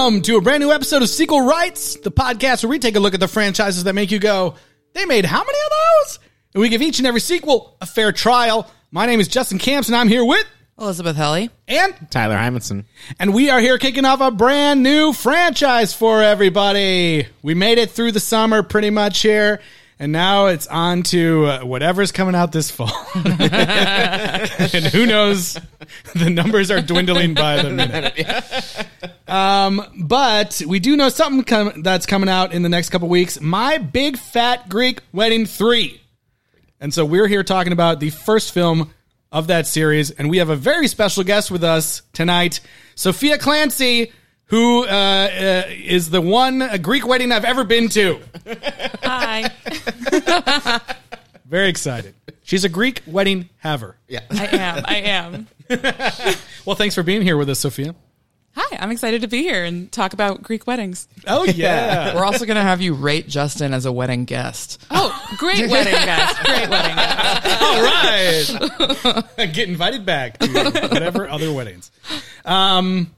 Welcome to a brand new episode of Sequel Rights, the podcast where we take a look at the franchises that make you go, they made how many of those? And we give each and every sequel a fair trial. My name is Justin Camps, and I'm here with Elizabeth Helly. and Tyler Hymanson. and we are here kicking off a brand new franchise for everybody. We made it through the summer pretty much here, and now it's on to uh, whatever's coming out this fall. and who knows? The numbers are dwindling by the minute. Um, but we do know something com- that's coming out in the next couple weeks. My Big Fat Greek Wedding 3. And so we're here talking about the first film of that series, and we have a very special guest with us tonight, Sophia Clancy, who uh, uh, is the one uh, Greek wedding I've ever been to. Hi. Very excited. She's a Greek wedding haver. Yeah. I am. I am. Well, thanks for being here with us, Sophia. Hi. I'm excited to be here and talk about Greek weddings. Oh yeah. We're also going to have you rate Justin as a wedding guest. Oh, great wedding guest. Great wedding guest. All right. Get invited back to whatever other weddings. Um,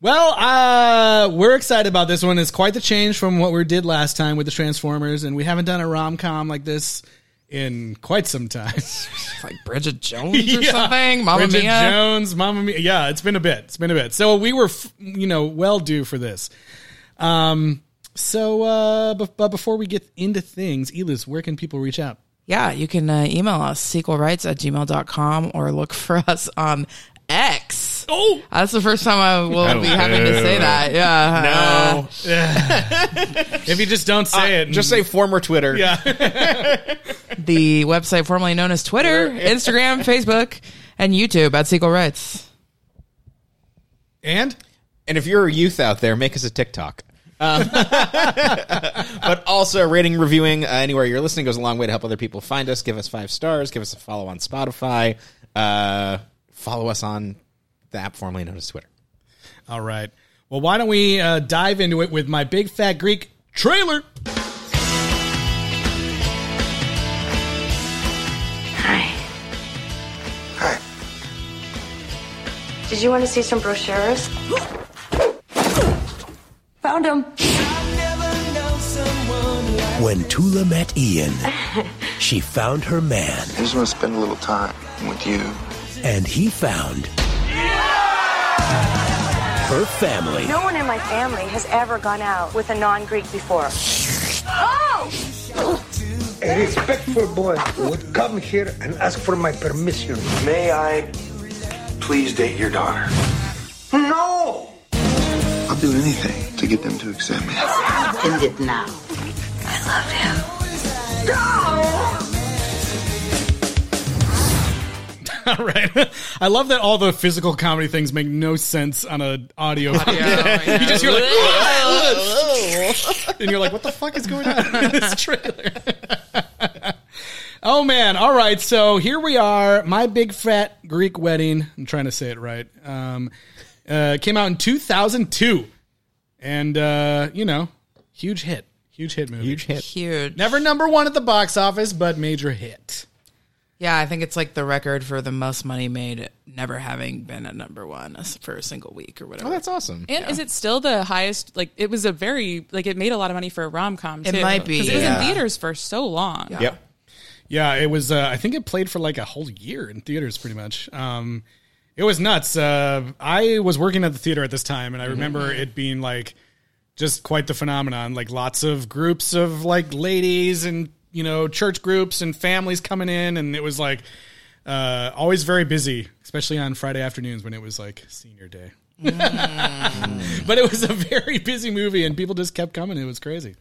well, uh, we're excited about this one. It's quite the change from what we did last time with the Transformers, and we haven't done a rom com like this in quite some time. Like Bridget Jones or Yeah. something. Mamma Bridget Mia. Jones, Mamma Mia. Yeah, it's been a bit. It's been a bit. So we were, f- you know, well due for this. Um, so, uh, but, but before we get into things, Elis, where can people reach out? Yeah, you can uh, email us, sequelrights at gmail.com or look for us on X. Oh, That's the first time I will be having to say that. Yeah. No. if you just don't say it, Uh, Just say former Twitter. yeah. the website formerly known as Twitter, Instagram, Facebook, and YouTube at Sequel Rights. and And if you're a youth out there, make us a TikTok. Um, but also, rating, reviewing uh, anywhere you're listening goes a long way to help other people find us. Give us five stars. Give us a follow on Spotify. Uh, follow us on the app formerly known as Twitter. All right. Well, why don't we uh, dive into it with my big fat Greek trailer? Hi. Hi. Did you want to see some brochures? Found them. When Tula met Ian, she found her man, I just want to spend a little time with you. and he found her family. No one in my family has ever gone out with a non-Greek before. Oh! A respectful boy would come here and ask for my permission. May I please date your daughter? No! I'll do anything to get them to accept me. End it now. I love All right. I love that all the physical comedy things make no sense on an audio. you just hear like, and you're like, what the fuck is going on in this trailer? oh man! All right, so here we are. My big fat Greek wedding. I'm trying to say it right. Um, uh, came out in 2002, and uh, you know, huge hit, huge hit movie. Huge hit. Huge. Never number one at the box office, but major hit. Yeah, I think it's like the record for the most money made never having been at number one for a single week or whatever. Oh, that's awesome. And is it still the highest? Like, it was a very, like, it made a lot of money for a rom com, It might be, Because it was in theaters for so long. Yep. Yeah, it was. Uh, I think it played for like a whole year in theaters, pretty much. Um, it was nuts. Uh, I was working at the theater at this time, and I remember it being like just quite the phenomenon. Like lots of groups of like ladies and you know church groups and families coming in, and it was like uh, always very busy, especially on Friday afternoons when it was like senior day. but it was a very busy movie, and people just kept coming. It was crazy.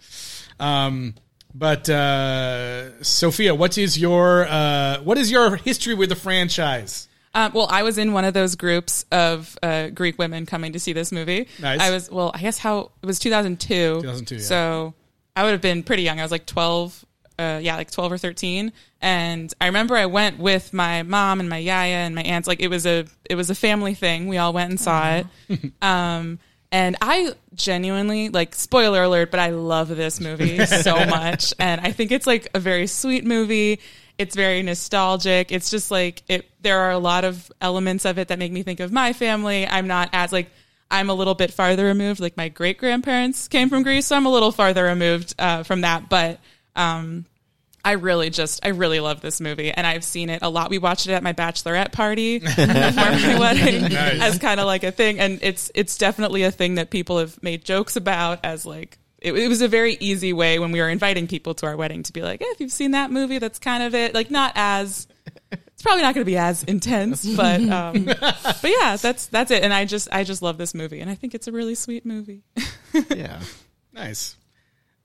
Um, but uh, Sophia, what is your uh, what is your history with the franchise? Um, well, I was in one of those groups of uh, Greek women coming to see this movie. Nice. I was, well, I guess how it was 2002. 2002, yeah. So I would have been pretty young. I was like 12, uh, yeah, like 12 or 13. And I remember I went with my mom and my yaya and my aunts. Like it was a, it was a family thing. We all went and saw it. um, and I genuinely like spoiler alert, but I love this movie so much, and I think it's like a very sweet movie. It's very nostalgic. It's just like it. There are a lot of elements of it that make me think of my family. I'm not as like I'm a little bit farther removed. Like my great grandparents came from Greece, so I'm a little farther removed uh, from that. But um, I really just, I really love this movie, and I've seen it a lot. We watched it at my bachelorette party before my wedding as kind of like a thing, and it's it's definitely a thing that people have made jokes about as like. It, it was a very easy way when we were inviting people to our wedding to be like, eh, if you've seen that movie, that's kind of it. Like, not as it's probably not going to be as intense, but um, but yeah, that's that's it. And I just I just love this movie, and I think it's a really sweet movie. Yeah. Nice.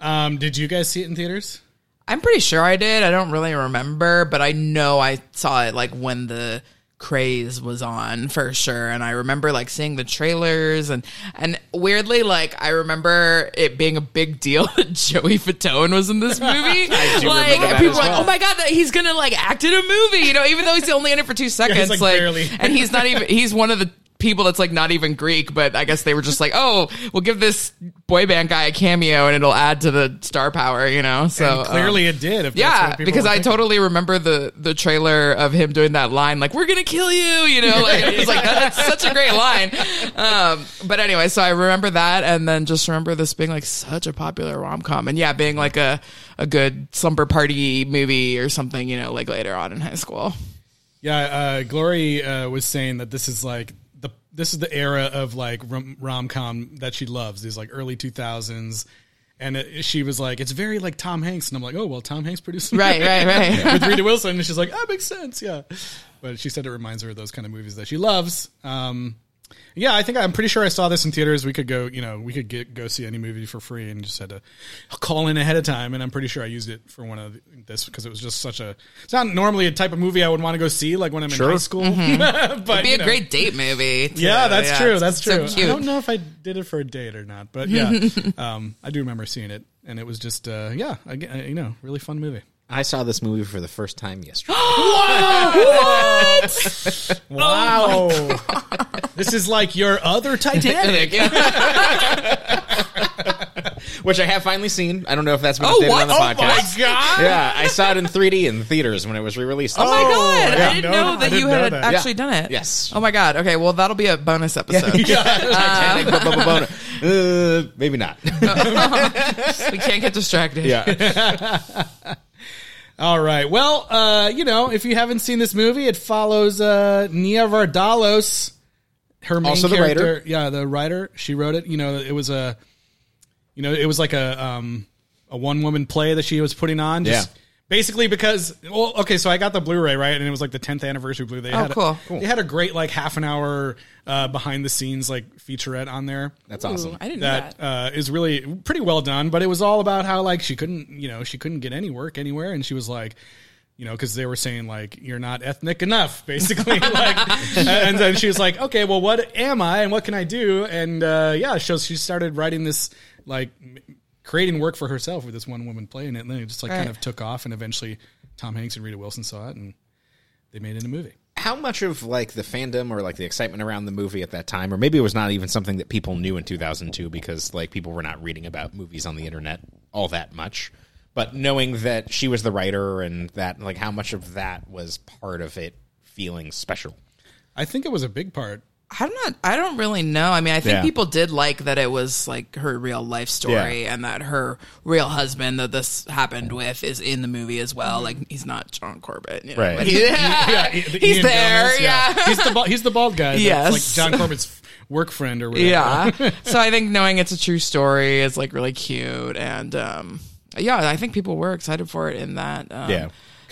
Um, did you guys see it in theaters? I'm pretty sure I did. I don't really remember, but I know I saw it like when the craze was on for sure and i remember like seeing the trailers and and weirdly like i remember it being a big deal that joey fatone was in this movie like people were like well. oh my god that he's gonna like act in a movie you know even though he's only in it for two seconds like, like, and he's not even he's one of the people that's like not even greek but i guess they were just like oh we'll give this boy band guy a cameo and it'll add to the star power you know so And clearly um, it did. If yeah, because I thinking. totally remember the the trailer of him doing that line, like "We're gonna kill you," you know, like it was like that's such a great line. Um, but anyway, so I remember that, and then just remember this being like such a popular rom com, and yeah, being like a a good slumber party movie or something, you know, like later on in high school. Yeah, uh, Glory uh, was saying that this is like the this is the era of like rom com that she loves. These like early two thousands, and it, she was like, it's very like Tom Hanks, and I'm like, oh well, Tom Hanks produced Right, right, right. with Rita Wilson, and she's like, that makes sense, yeah. But she said it reminds her of those kind of movies that she loves. Um, yeah, I think I'm pretty sure I saw this in theaters. We could go, you know, we could get go see any movie for free, and just had to call in ahead of time. And I'm pretty sure I used it for one of the- this because it was just such a. It's not normally a type of movie I would want to go see, like when I'm in high school. but It'd be you a know. great date movie. too. Yeah, that's true. That's it's so true. cute. I don't know if I did it for a date or not, but yeah, um, I do remember seeing it, and it was just, uh, yeah, again, uh, you know, really fun movie. I saw this movie for the first time yesterday. what? Wow, this is like your other Titanic. which I have finally seen. I don't know if that's been Oh, updated what? on the podcast. Oh, podcast. my God. Yeah, I saw it in 3D in theaters when it was re-released. Oh my god! yeah. I didn't No, know I that didn't you know had that. actually Yeah. done it. Yes. Oh my god. Okay. Well, that'll be a bonus episode. Titanic, bu- bu- bu- bu- uh, maybe not. we can't get distracted. yeah, All right. Well, uh, you know, if you haven't seen this movie, it follows uh, Nia Vardalos, her main Also the character. writer. Yeah, the writer. She wrote it. You know, it was a, you know, it was like a um, a one woman play that she was putting on. Just Yeah. Basically, because well, okay, so I got the Blu-ray right, and it was like the 10th anniversary Blu. They Oh, had a- cool. They had a great like half an hour uh, behind the scenes like featurette on there that's Ooh, awesome. I didn't know that that. uh, is really pretty well done. But it was all about how like she couldn't, you know, she couldn't get any work anywhere, and she was like, you know, because they were saying like you're not ethnic enough, basically. like, and then she was like, okay, well, what am I, and what can I do? And uh, yeah, so she started writing this like m- creating work for herself with this one woman playing it, and then it just like kind of took off, and eventually Tom Hanks and Rita Wilson saw it, and they made it a movie. How much of like the fandom or like the excitement around the movie at that time, or maybe it was not even something that people knew in 2002 because like people were not reading about movies on the internet all that much. But knowing that she was the writer and that like how much of that was part of it feeling special. I think it was a big part. I'm not. I don't really know. I mean, I think Yeah. people did like that it was like her real life story, Yeah. and that her real husband that this happened with is in the movie as well. Like he's not John Corbett, you know, Right. but he- Yeah, he's Ian there. Gomez, yeah. he's the he's the bald guy. That's Yes. like John Corbett's work friend or whatever. Yeah. so I think knowing it's a true story is like really cute, and um, yeah, I think people were excited for it in that. Um, Yeah.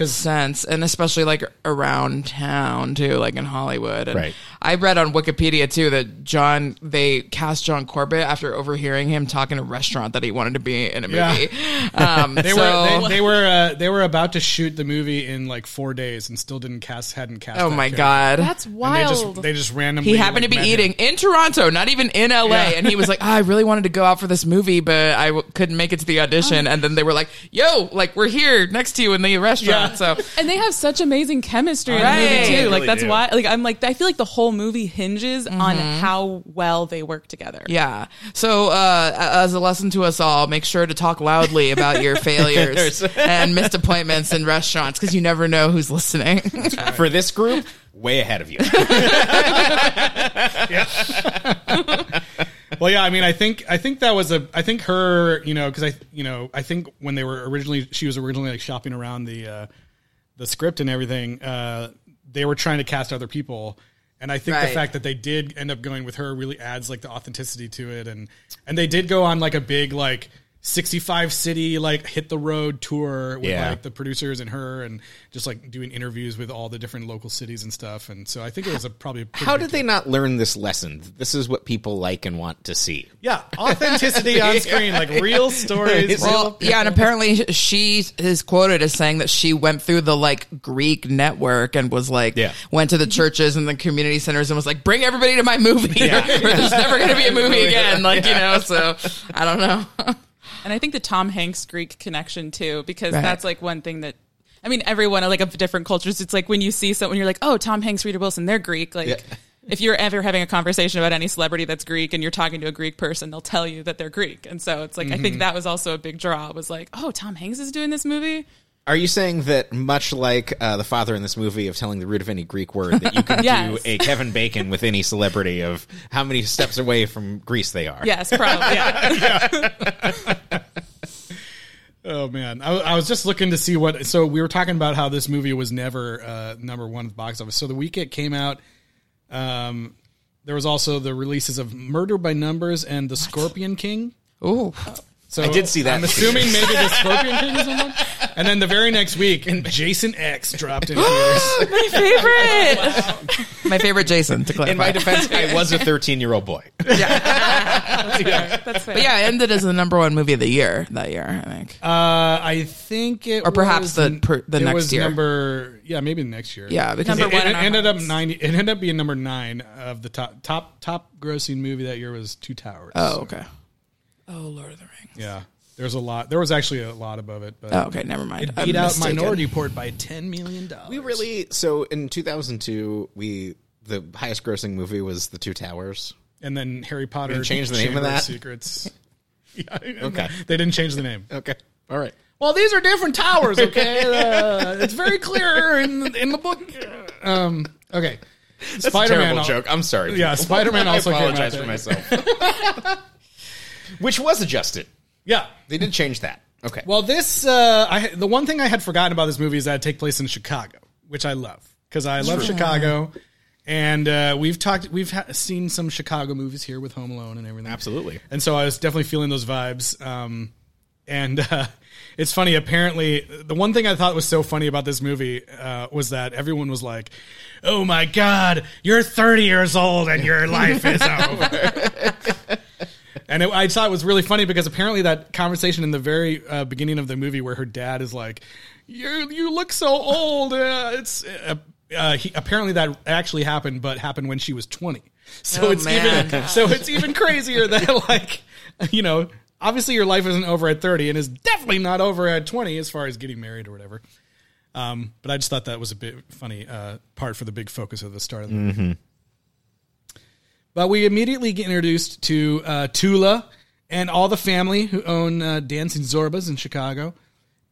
sense and especially like around town too like in hollywood and Right. I read on wikipedia too that john they cast john corbett after overhearing him talk in a restaurant that he wanted to be in a Yeah. movie um They so were they, they were uh, they were about to shoot the movie in like four days and still didn't cast hadn't cast. oh that my character. god That's And they wild. just they just randomly he happened like, to be met him. eating in Toronto, not even in LA, Yeah. and he was like, "Ah, "I really wanted to go out for this movie, but I w- couldn't make it to the audition." And then they were like, "Yo, like we're here next to you in the restaurant." Yeah. So and they have such amazing chemistry in Right. the movie too. They like really that's do. why like I'm like I feel like the whole movie hinges on how well they work together. Yeah. So, uh, as a lesson to us all, make sure to talk loudly about your failures and missed appointments in restaurants because you never know who's listening. For this group, way ahead of you. well, yeah, I mean, I think I think that was a I think her, you know, because I you know I think when they were originally she was originally like shopping around the uh, the script and everything, uh, they were trying to cast other people, and I think the fact that they did end up going with her really adds like the authenticity to it, and and they did go on like a big like. 65 city like hit the road tour with Yeah. like the producers and her and just like doing interviews with all the different local cities and stuff and so i think it was a probably a pretty How big did they not learn this lesson? This is what people like and want to see. Yeah, authenticity on screen, like real stories. Well, yeah, and apparently she is quoted as saying that she went through the like Greek network and was like, Yeah. went to the churches and the community centers and was like, bring everybody to my movie. or there's never going to be a movie again. Like, you know, so I don't know. And I think the Tom Hanks Greek connection too, because Right. that's like one thing that I mean, everyone like of different cultures. It's like when you see someone, you're like, oh, Tom Hanks, Rita Wilson, they're Greek. Like, Yeah. if you're ever having a conversation about any celebrity that's Greek and you're talking to a Greek person, they'll tell you that they're Greek. And so it's like I Mm-hmm. think that was also a big draw. Was like, oh, Tom Hanks is doing this movie. Are you saying that much like uh, the father in this movie of telling the root of any Greek word, that you can Yes. do a Kevin Bacon with any celebrity of how many steps away from Greece they are? Yes, probably. Yeah. Oh man, I, I was just looking to see what. So we were talking about how this movie was never uh, number one at the box office. So the week it came out, um, there was also the releases of Murder by Numbers and The Scorpion King. Ooh. So I did see that I'm assuming maybe The Scorpion King is on one. And then the very next week, and Jason X dropped in theaters. My favorite. My favorite Jason, to clarify. In my defense, I was a 13 year old boy. Yeah. That's fair. But yeah, it ended as the number one movie of the year that year, I think. Uh, I think it, Or perhaps was- the per- the it next was year. Number yeah, maybe the next year. yeah, because Number It, one it ended up ninety. It ended up being number nine of the top top top grossing movie that year was Two Towers. Oh, okay. Oh, Lord of the Rings. Yeah. There's a lot. There was actually a lot above it, but Oh, okay, never mind. it I'm beat out mistaken. Minority Report by ten million dollars. We really so in 2002 we the highest grossing movie was The Two Towers. and then Harry Potter. didn't change the name of Chamber that? Secrets. yeah, Okay. They didn't change the name. Okay, all right. Well, these are different towers. Okay, uh, it's very clear in in the book. Um, okay, That's a Spider-Man terrible al- joke. I'm sorry. Yeah, people. Spider-Man I also came out apologize there. for myself. Which was adjusted. Yeah. They did change that. Okay. Well, this uh, I the one thing I had forgotten about this movie is that it take place in Chicago, which I love because I love Chicago, and uh, we've talked we've ha- seen some Chicago movies here with Home Alone and everything. Absolutely. and so I was definitely feeling those vibes. Um, and uh, it's funny. Apparently, the one thing I thought was so funny about this movie uh, was that everyone was like, "Oh my god, you're 30 years old and your life is over." And it, I thought it was really funny because apparently that conversation in the very uh, beginning of the movie where her dad is like, "You you look so old." Uh, it's uh, uh, he, apparently that actually happened, but happened when she was twenty. So Oh, it's man. even so it's even crazier that like you know obviously your life isn't over at thirty and is definitely not over at twenty as far as getting married or whatever. Um, but I just thought that was a bit funny uh, part for the big focus of the start of the movie. But we immediately get introduced to uh, Tula and all the family who own uh, Dancing Zorbas in Chicago.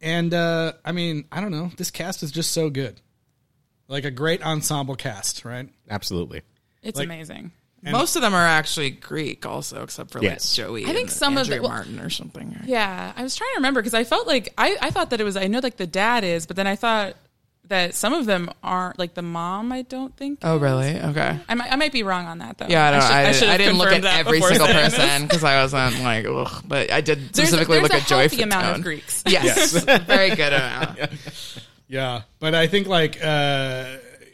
And uh, I mean, I don't know. This cast is just so good. Like a great ensemble cast, right? Absolutely. It's Like- amazing. Most of them are actually Greek, also, except for Yes. like Joey. I think and some of Andrea the- well- Martin or something. Yeah, I was trying to remember because I felt like I, I thought that it was I know like the dad is, but then I thought that some of them aren't like the mom. I don't think. Oh, is. really? Okay. I might, I might be wrong on that though. Yeah, I don't. should- I, should I, didn't look at every single person because I wasn't like, ugh. But I did There's, specifically there's look a at Joey healthy amount Fatone. of Greeks. Yes, very good amount. Yeah. But I think like uh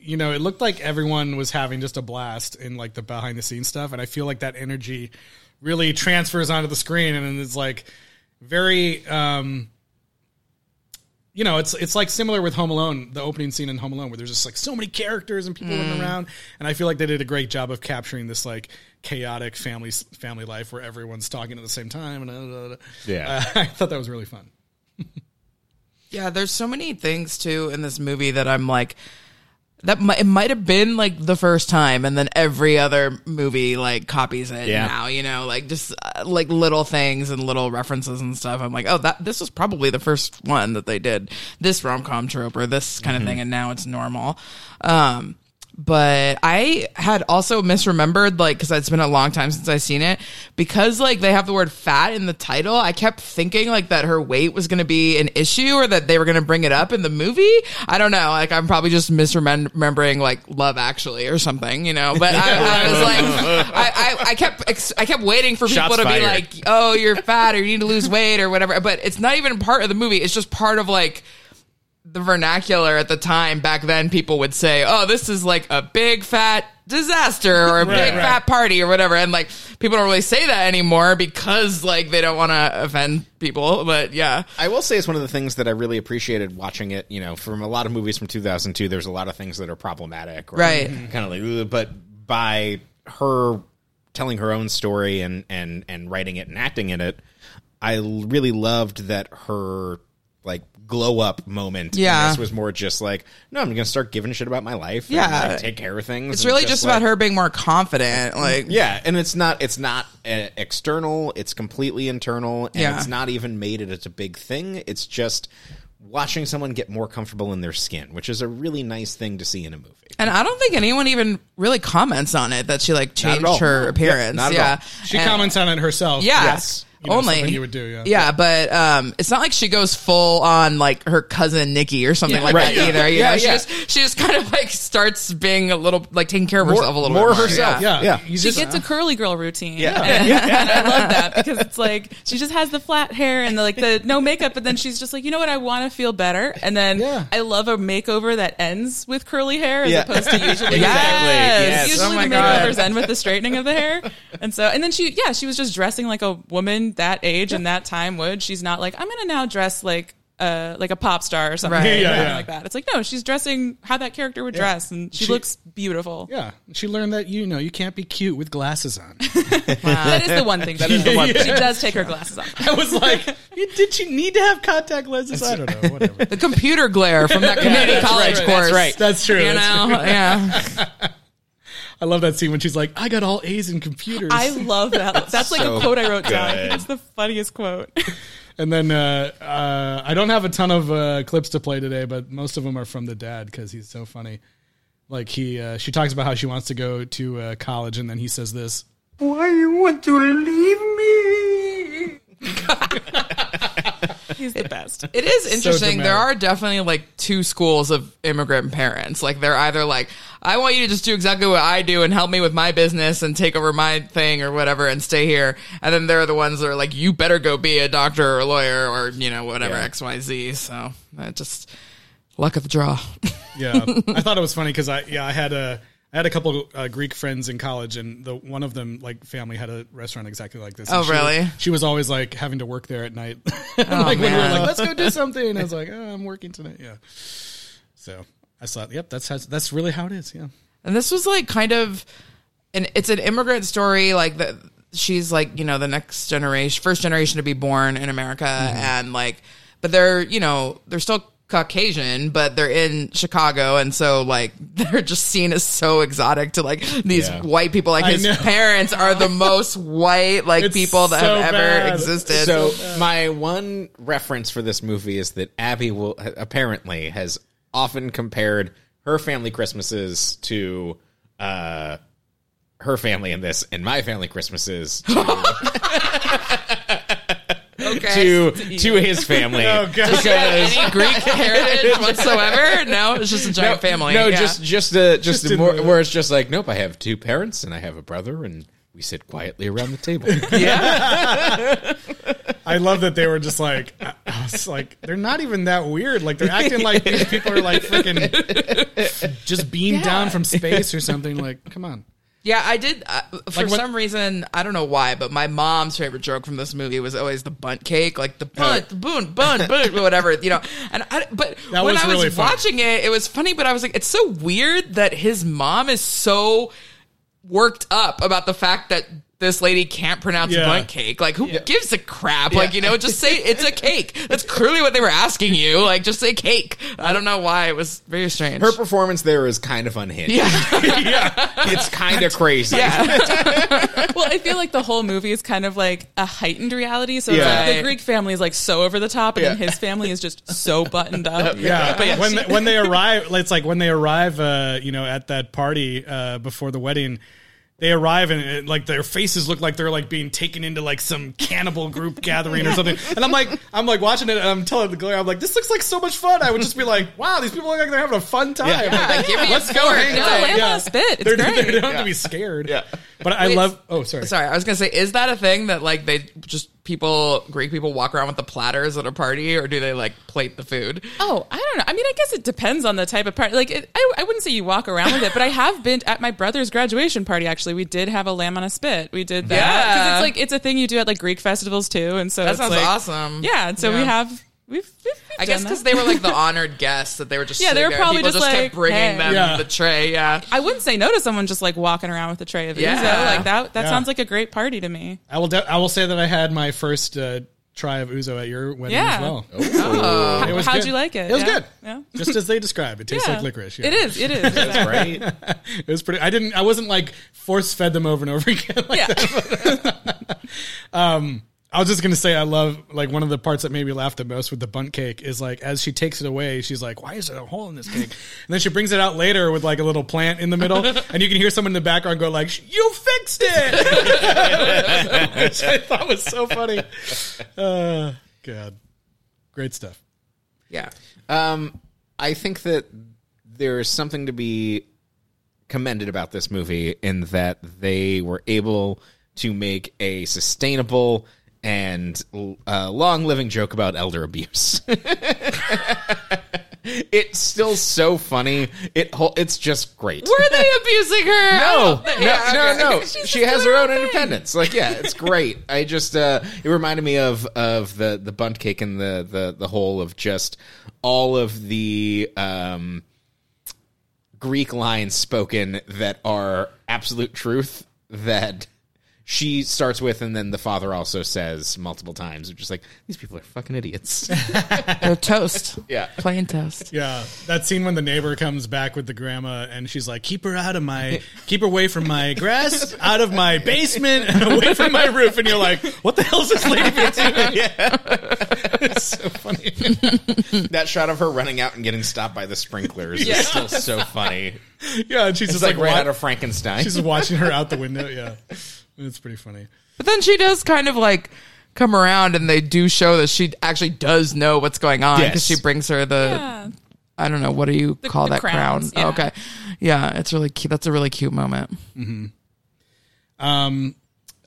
you know, it looked like everyone was having just a blast in like the behind the scenes stuff, and I feel like that energy really transfers onto the screen, and it's like very, um, you know, it's it's like similar with Home Alone, the opening scene in Home Alone, where there's just like so many characters and people running around, and I feel like they did a great job of capturing this like chaotic family family life where everyone's talking at the same time, and. Yeah. Uh, I thought that was really fun. Yeah, there's so many things too in this movie that I'm like that might, it might have been like the first time and then every other movie like copies it Yeah. now, you know, like just uh, like little things and little references and stuff. I'm like, "Oh, that this was probably the first one that they did this rom-com trope or this kind of thing and now it's normal." Um but I had also misremembered, like, because it's been a long time since I've seen it. Because, like, they have the word fat in the title, I kept thinking, like, that her weight was going to be an issue or that they were going to bring it up in the movie. I don't know. Like, I'm probably just misremembering, like, Love Actually or something, you know? But I, I was like, I, I, I kept, ex- I kept waiting for people Shots to be like, oh, you're fat or you need to lose weight or whatever. But it's not even part of the movie. It's just part of, like, the vernacular at the time back then people would say oh this is like a big fat disaster or a big right. fat party or whatever and like people don't really say that anymore because like they don't want to offend people but yeah I will say it's one of the things that I really appreciated watching it. You know, from a lot of movies from 2002, there's a lot of things that are problematic, or Right. Mm-hmm. Kind of like, "Ugh," but by her telling her own story and and and writing it and acting in it, i really loved that her like glow up moment. in Yeah. this was more just like, no, I'm gonna start giving a shit about my life. and, Yeah. like, take care of things. it's really just about like- her being more confident like Yeah, and it's not it's not uh, external. It's completely internal, and Yeah. it's not even made it as a big thing. It's just watching someone get more comfortable in their skin, which is a really nice thing to see in a movie. and i don't think anyone even really comments on it that she like changed all. her Yeah, appearance not at yeah, all. She And- comments on it herself. Yeah. Yes. You know, only something you would do, yeah. but um, it's not like she goes full on like her cousin Nikki or something Yeah. like Right. that either. You Yeah, know, she just she just kind of like starts being a little like taking care of herself a little more bit more herself. Yeah. Yeah, Yeah. She just, gets a curly girl routine. Yeah. And, and I love that because it's like she just has the flat hair and the, like the no makeup, but then she's just like, you know what, I want to feel better. And then Yeah. I love a makeover that ends with curly hair as Yeah. opposed to usually Exactly. Yes. usually Oh my the God. makeovers end with the straightening of the hair. And so and then she yeah, she was just dressing like a woman that age and that time would. She's not like, I'm gonna now dress like uh, like a pop star or something, Right. or Yeah, something yeah. like that. It's like no, she's dressing how that character would dress, and she, She- looks beautiful. yeah. She learned that you know you can't be cute with glasses on. That is the one thing. she, is the one she does take her glasses off. I was like, did she need to have contact lenses? I don't know. Whatever. The computer glare from that community that's college right. course. That's right. That's true. You That's know, yeah. I love that scene when she's like, I got all A's in computers. I love that. That's like So a quote I wrote down. good. It's the funniest quote. and then uh, uh, I don't have a ton of uh, clips to play today, but most of them are from the dad because he's so funny. Like he, uh, she talks about how she wants to go to uh, college, and then he says this. Why do you want to leave me? He's the best. It is interesting. dramatic. there are definitely like two schools of immigrant parents. Like they're either like, I want you to just do exactly what I do and help me with my business and take over my thing or whatever and stay here. And then there are the ones that are like, you better go be a doctor or a lawyer or, you know, whatever, Yeah. X, Y, Z. So that just luck of the draw. Yeah, I thought it was funny because I yeah I had a I had a couple uh, Greek friends in college, and the one of them like family had a restaurant exactly like this. Oh, she really? She was always like having to work there at night. like when we were like, let's go do something, and I was like, oh, I'm working tonight. Yeah. So I thought, yep, that's how, that's really how it is. Yeah. And this was like kind of, and it's an immigrant story. Like the she's like you know the next generation, first generation to be born in America, and like, but they're you know they're still Caucasian, but they're in Chicago, and so like they're just seen as so exotic to like these Yeah. white people. Like his parents are the most white like It's people that so have bad. ever existed. So my one reference for this movie is that Abby will apparently has often compared her family Christmases to uh, her family in this, and my family Christmases to okay. to, to his family. Oh, God. Does she have any Greek heritage whatsoever? No, it's just a giant family. No, Yeah. just just uh, just, Just a more, the- where it's just like, nope, I have two parents and I have a brother, and we sit quietly around the table. yeah. I love that they were just like, I I was like, they're not even that weird. Like they're acting like these people are like freaking just beamed down from space or something. Like, come on. Yeah, I did. Uh, for Like what- some reason, I don't know why, but my mom's favorite joke from this movie was always the Bundt cake, like the bunt, the boon, bunt, bunt, whatever, you know. And I, but That when was I was really funny. watching it, it was funny, but I was like, it's so weird that his mom is so worked up about the fact that this lady can't pronounce Yeah. Bundt cake. Like, who gives a crap? Like, you know, just say it's a cake. That's clearly what they were asking you. Like, just say cake. I don't know why. It was very strange. Her performance there is kind of unhinged. yeah. It's kind of crazy. Yeah. well, I feel like the whole movie is kind of like a heightened reality. So Yeah. like the Greek family is like so over the top, and then his family is just so buttoned up. Yeah, But yeah, when she- they, when they arrive, it's like when they arrive, uh, you know, at that party uh, before the wedding. They arrive and it, like their faces look like they're like being taken into like some cannibal group gathering or something. And I'm like, I'm like watching it and I'm telling the Glare, I'm like, this looks like so much fun. I would just be like, wow, these people look like they're having a fun time. Yeah. Like, give me Let's go score. hang Yeah. out. Land Yeah. spit. It's They're, great. they don't have to be scared. Yeah. But I Wait, love. Oh, sorry. Sorry, I was gonna say, is that a thing that like they just people Greek people walk around with the platters at a party, or do they like plate the food? Oh, I don't know. I mean, I guess it depends on the type of party. Like, it, I, I wouldn't say you walk around with it, but I have been at my brother's graduation party. Actually, we did have a lamb on a spit. We did that because Yeah. it's like it's a thing you do at like Greek festivals too, and so That sounds like- awesome. Yeah, and so we have we've. we've I guess because they were like the honored guests that they were just Yeah, they sitting were there. probably People just kept like, bringing hey. them Yeah. the tray. Yeah, I wouldn't say no to someone just like walking around with a tray of Yeah. ouzo. Like that. That Yeah. sounds like a great party to me. I will. De- I will say that I had my first uh, try of ouzo at your wedding Yeah. as well. Oh. It was How'd good. you like it? It was Yeah? good. Yeah. Just as they describe it, tastes Yeah. like licorice. Yeah. It is. It is. That's right. It was pretty. I didn't. I wasn't like force fed them over and over again. Like yeah. I was just gonna say I love like one of the parts that made me laugh the most with the Bundt cake is like as she takes it away, she's like, "Why is there a hole in this cake?" And then she brings it out later with like a little plant in the middle, and you can hear someone in the background go like, "You fixed it," which I thought was so funny. Uh, God, great stuff. yeah. Um, I think that there is something to be commended about this movie in that they were able to make a sustainable and uh, long living joke about elder abuse. it's still so funny. It hol- it's just great. Were they abusing her? No, no, no, no. She has her own thing. independence. Like, yeah, it's great. I just uh it reminded me of of the the Bundt cake and the the the whole of just all of the um Greek lines spoken that are absolute truth that she starts with and then the father also says multiple times. Just like these people are fucking idiots. They're toast. yeah. Plain toast. Yeah, that scene when the neighbor comes back with the grandma and she's like, "Keep her out of my, keep her away from my grass, out of my basement, and away from my roof." And you're like, "What the hell is this lady doing?" Yeah, it's so funny. That shot of her running out and getting stopped by the sprinklers Yeah. is still so funny. Yeah, and she's It's just like, like, right wa- out of Frankenstein. she's watching her out the window. Yeah, it's pretty funny. But then she does kind of like come around and they do show that she actually does know what's going on because Yes. she brings her the Yeah. I don't know what do you call the that crowns, crown? yeah. Oh, okay, yeah, it's really cute. That's a really cute moment. Um,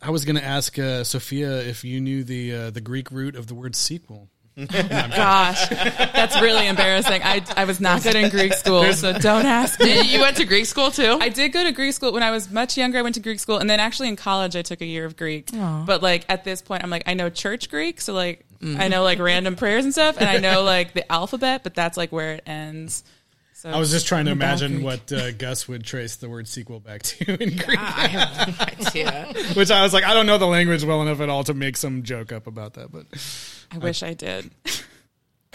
I was going to ask uh, Sophia if you knew the uh, the Greek root of the word sequel. Gosh, that's really embarrassing. I I was not good in Greek school, so don't ask me. you went to Greek school too. I did go to Greek school when I was much younger. I went to Greek school, and then actually in college I took a year of Greek. But like at this point, I'm like I know church Greek, so like mm. I know like random prayers and stuff, and I know like the alphabet, but that's like where it ends. So I was just trying to imagine what uh, Gus would trace the word sequel back to in Greek. I have no idea. Which I was like, I don't know the language well enough at all to make some joke up about that, but I wish I did.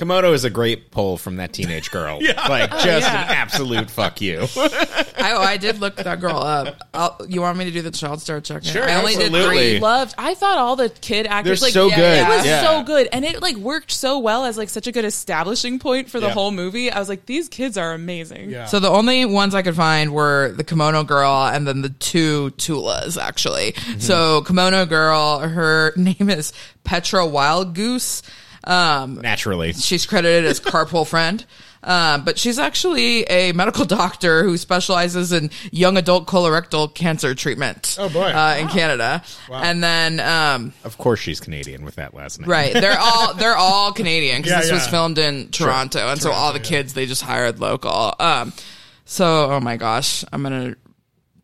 Kimono is a great pull from that teenage girl. Like, just yeah. an absolute fuck you. I, oh, I did look that girl up. I'll, you want me to do the child star check? Sure, I only did absolutely. three. Loved. I thought all the kid actors They're like so yeah, good. It was Yeah. so good, and it like worked so well as like such a good establishing point for the Yeah. whole movie. I was like, these kids are amazing. yeah. So the only ones I could find were the kimono girl and then the two Tulas actually. Mm-hmm. So kimono girl, her name is Petra Wild Goose. Um, Naturally. she's credited as carpool friend. Uh, but she's actually a medical doctor who specializes in young adult colorectal cancer treatment. Oh, boy. Uh, in Canada. And then, um, Of course she's Canadian with that last name. Right. They're all they're all Canadian because Yeah, this was filmed in Toronto, and so all the kids they just hired local. Um, so oh my gosh, I'm gonna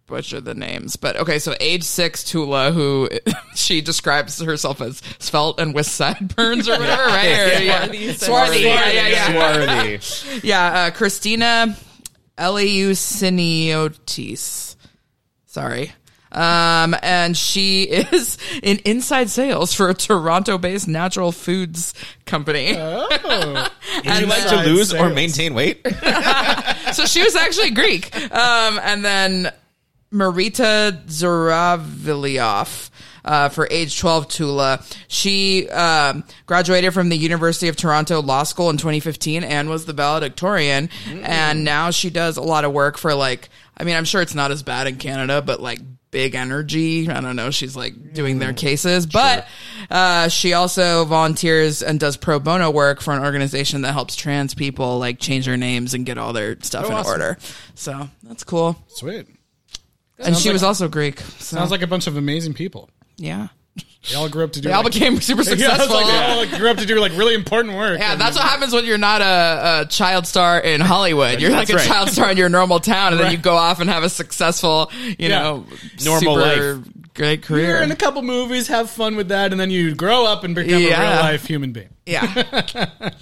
butcher the names, but okay. So age six Tula, who she describes herself as svelte and with sideburns or whatever, right? Or, yeah. Swarthy. Swarthy. Yeah, yeah, yeah. Swarthy. Yeah, uh, Christina Eleusiniotis. Sorry. Um, and she is in inside sales for a Toronto-based natural foods company. Oh, Would you like to Inside lose or maintain weight? so she was actually Greek. Um, and then Marita Zouravlioff. Uh, for age 12 Tula. She um, graduated from the University of Toronto Law School in 2015 and was the valedictorian. And now she does a lot of work for like, I mean, I'm sure it's not as bad in Canada, but like big energy. I don't know. She's like doing their cases, but uh, she also volunteers and does pro bono work for an organization that helps trans people like change their names and get all their stuff Oh, in awesome. order. So that's cool. Sweet. And she was also Greek. So, Sounds like a bunch of amazing people. yeah. They all grew up to do. They all like- became super Yeah, I successful. like, they all like, grew up to do like really important work. Yeah, And- that's what happens when you're not a, a child star in Hollywood. You're like That's a right. child star in your normal town, and then you go off and have a successful, you Yeah. know, Normal super life. great career. You're in a couple movies, have fun with that, and then you grow up and become a Yeah. real life human being. yeah.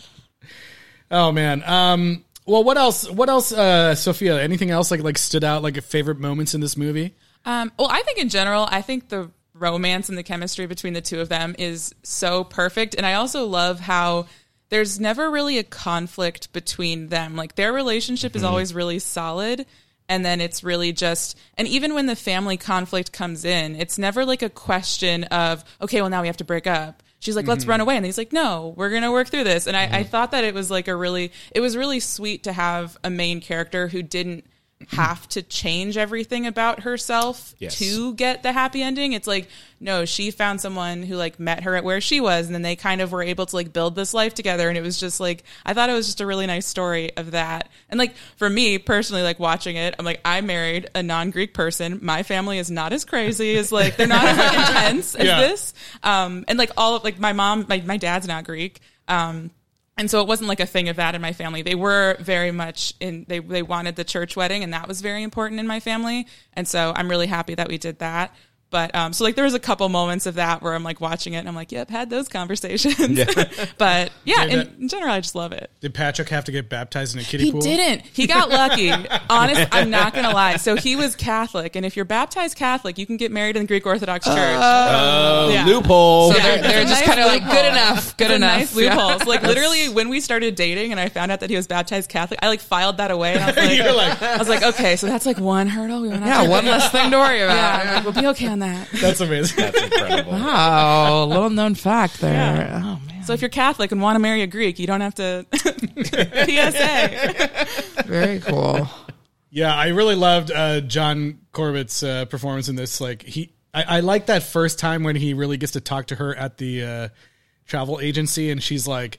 Oh man. Um. Well, what else? What else? Uh, Sophia. Anything else like like stood out like favorite moments in this movie? Um, well, I think in general, I think the romance and the chemistry between the two of them is so perfect. And I also love how there's never really a conflict between them. Like their relationship is always really solid. And then it's really just, and even when the family conflict comes in, it's never like a question of, okay, well, now we have to break up. She's like, let's mm-hmm. run away. And he's like, no, we're going to work through this. And I, I mm-hmm. thought that it was like a really, it was really sweet to have a main character who didn't have to change everything about herself Yes. to get the happy ending. It's like, no, she found someone who like met her at where she was and then they kind of were able to like build this life together. And it was just like, I thought it was just a really nice story of that. And like for me personally, like watching it, I'm like, I married a non-Greek person. My family is not as crazy as like, they're not as like, intense as Yeah. this. Um, and like all of like my mom, my, my dad's not Greek. Um, and so it wasn't like a thing of that in my family. They were very much in they they wanted the church wedding, and that was very important in my family. And so I'm really happy that we did that. But um, so like there was a couple moments of that where I'm like watching it and I'm like, yep, had those conversations. but yeah, in, that- in general, I just love it. Did Patrick have to get baptized in a kiddie He pool? He didn't. He got lucky. Honest, I'm not gonna lie. So he was Catholic, and if you're baptized Catholic, you can get married in the Greek Orthodox Church. Oh, Yeah. loophole. So Yeah, they're, they're just nice kind of like good enough, good It's enough. Nice Yeah. loopholes. Like literally, when we started dating, and I found out that he was baptized Catholic, I like filed that away. And I was like, You're like- I was like, okay, so that's like one hurdle. We went Yeah, one less thing to worry about. Yeah, like, we'll be okay on that. That's amazing. That's incredible. Wow, little known fact there. Yeah. Oh man, So if you're Catholic and want to marry a Greek, you don't have to. PSA. very cool. Yeah, I really loved uh, John Corbett's uh, performance in this. Like he, I, I like that first time when he really gets to talk to her at the uh, travel agency, and she's like,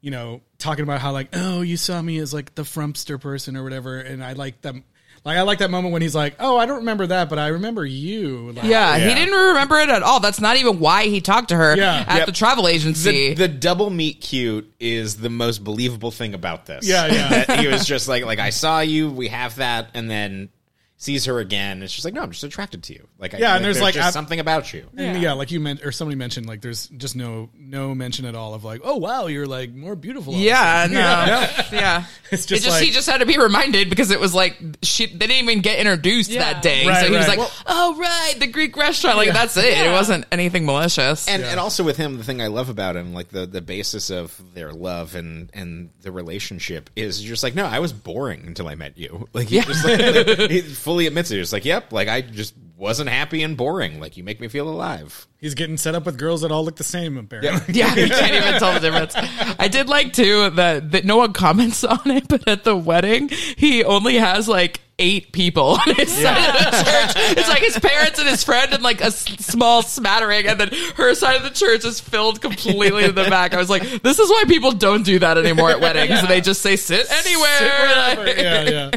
you know, talking about how like, oh, you saw me as like the frumpster person or whatever, and I like them. Like I like that moment when he's like, "Oh, I don't remember that, but I remember you." Like, Yeah, Yeah. he didn't remember it at all. That's not even why he talked to her Yeah. at Yep. the travel agency. The, the double meet cute is the most believable thing about this. Yeah, yeah. He was just like, like I saw you, we have that, and then sees her again. It's just like, no, I'm just attracted to you. Like, I, Yeah, and there's, like, just ab- something about you. And yeah, like you meant, or somebody mentioned, like there's just no no mention at all of like, "Oh wow, you're like more beautiful." all yeah, no, yeah. It's It just just he just had to be reminded because it was like she they didn't even get introduced Yeah. that day, Right, so he was like, Well- "Oh right, the Greek restaurant." Like that's it. It wasn't anything malicious. And and also with him, the thing I love about him, like the, the basis of their love and and the relationship is just like, no, I was boring until I met you. Like he just like, like, he fully admits it. It's like, yep, like I just wasn't happy and boring. Like you make me feel alive. He's getting set up with girls that all look the same. Apparently, Yeah, you can't even tell the difference. I did like too that that no one comments on it, but at the wedding, he only has like eight people on his side of the church. It's like his parents and his friend and like a s- small smattering, and then her side of the church is filled completely to the back. I was like, this is why people don't do that anymore at weddings. They just say sit anywhere. yeah, yeah,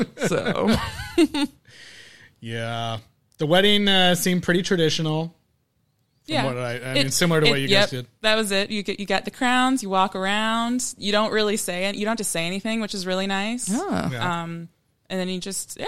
so yeah. The wedding uh, seemed pretty traditional. Yeah, what I- I mean, similar to what you guys did. That was it. You get you got the crowns. You walk around. You don't really say it. You don't have to say anything, which is really nice. Yeah. Um, and then you just yeah.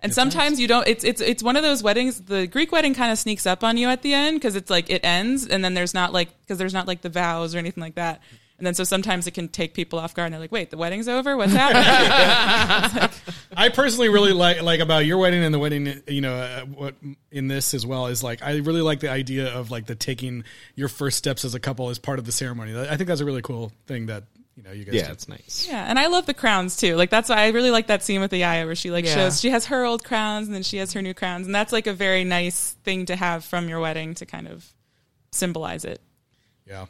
And sometimes you don't. It's it's it's one of those weddings. The Greek wedding kind of sneaks up on you at the end because it's like it ends, and then there's not like because there's not like the vows or anything like that. And And then so sometimes it can take people off guard and they're like, wait, the wedding's over? What's happening? I personally really like like about your wedding and the wedding, you know, uh, what in this as well is like I really like the idea of like the taking your first steps as a couple as part of the ceremony. I think that's a really cool thing that you know you guys. Yeah, it's nice. yeah. And I love the crowns too. Like that's why I really like that scene with the Yaya where she like Yeah. shows she has her old crowns and then she has her new crowns. And that's like a very nice thing to have from your wedding to kind of symbolize it. Yeah,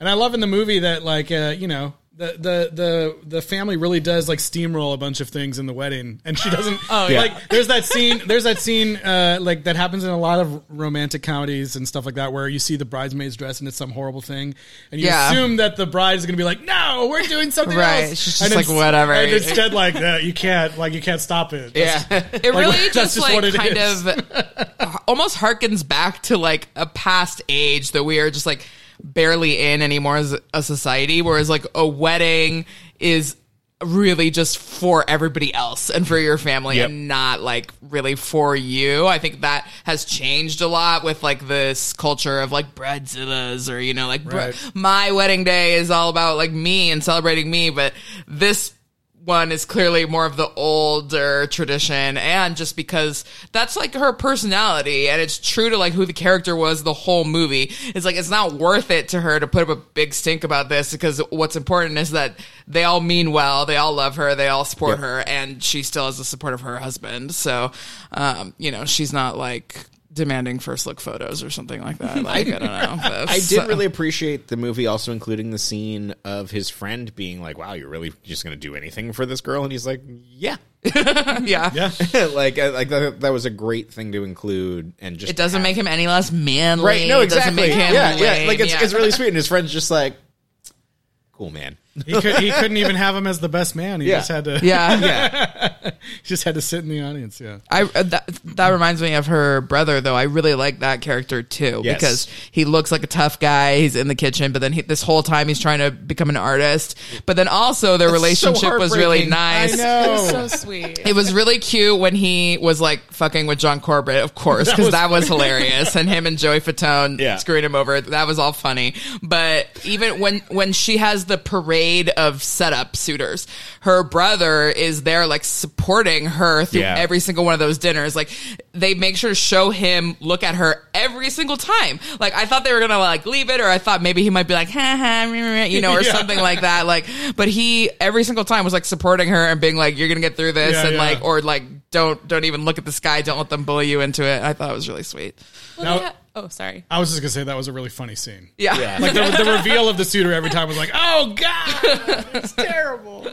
and I love in the movie that like uh, you know the the the the family really does like steamroll a bunch of things in the wedding, and she doesn't. Oh, yeah. Like there's that scene. There's that scene uh, like that happens in a lot of romantic comedies and stuff like that, where you see the bridesmaid's dress and it's some horrible thing, and you Yeah. assume that the bride is going to be like, "No, we're doing something Right. else." She's just And like, ins- "Whatever." And instead, like that, you can't like you can't stop it. That's- Yeah. It really that's just, just what like it kind is. of almost harkens back to like a past age that we are just like barely in anymore as a society. Whereas like a wedding is really just for everybody else and for your family Yep. and not like really for you. I think that has changed a lot with like this culture of like bridezillas or you know like Right. my wedding day is all about like me and celebrating me, but this one is clearly more of the older tradition and just because that's like her personality and it's true to like who the character was the whole movie. It's like it's not worth it to her to put up a big stink about this because what's important is that they all mean well they all love her they all support her and she still has the support of her husband. So um you know she's not like demanding first look photos or something like that like i, don't know I did uh, really appreciate the movie also including the scene of his friend being like, "Wow, you're really just going to do anything for this girl?" And he's like, "Yeah." yeah yeah. like uh, like that, that was a great thing to include and just it doesn't make him any less manly Right, no, exactly. make him yeah, yeah, like it's yeah. it's really sweet and his friend's just like cool man. He, could, he couldn't even have him as the best man. He Yeah. just had to. yeah Yeah. he just had to sit in the audience. Yeah. I uh, that, that reminds me of her brother though. I really like that character too Yes. because he looks like a tough guy. He's in the kitchen, but then he, this whole time he's trying to become an artist. But then also their relationship was really heartbreaking. nice. know. So sweet. It was really cute when he was like fucking with John Corbett, of course, because that, was hilarious, and him and Joey Fatone Yeah. screwing him over. That was all funny. But even when when she has the parade of setup suitors, her brother is there like supporting her through Yeah. every single one of those dinners. Like they make sure to show him look at her every single time. Like I thought they were gonna like leave it, or I thought maybe he might be like, ha ha, meh, meh, you know, or Yeah. something like that. Like, but he every single time was like supporting her and being like, "You're gonna get through this," Yeah, and yeah. like, or like, don't don't even look at the sky. Don't let them bully you into it. I thought it was really sweet. Well, Now- they ha- oh, sorry. I was just gonna say that was a really funny scene. Yeah. Like the, the reveal of the suitor every time was like, oh god, it's terrible.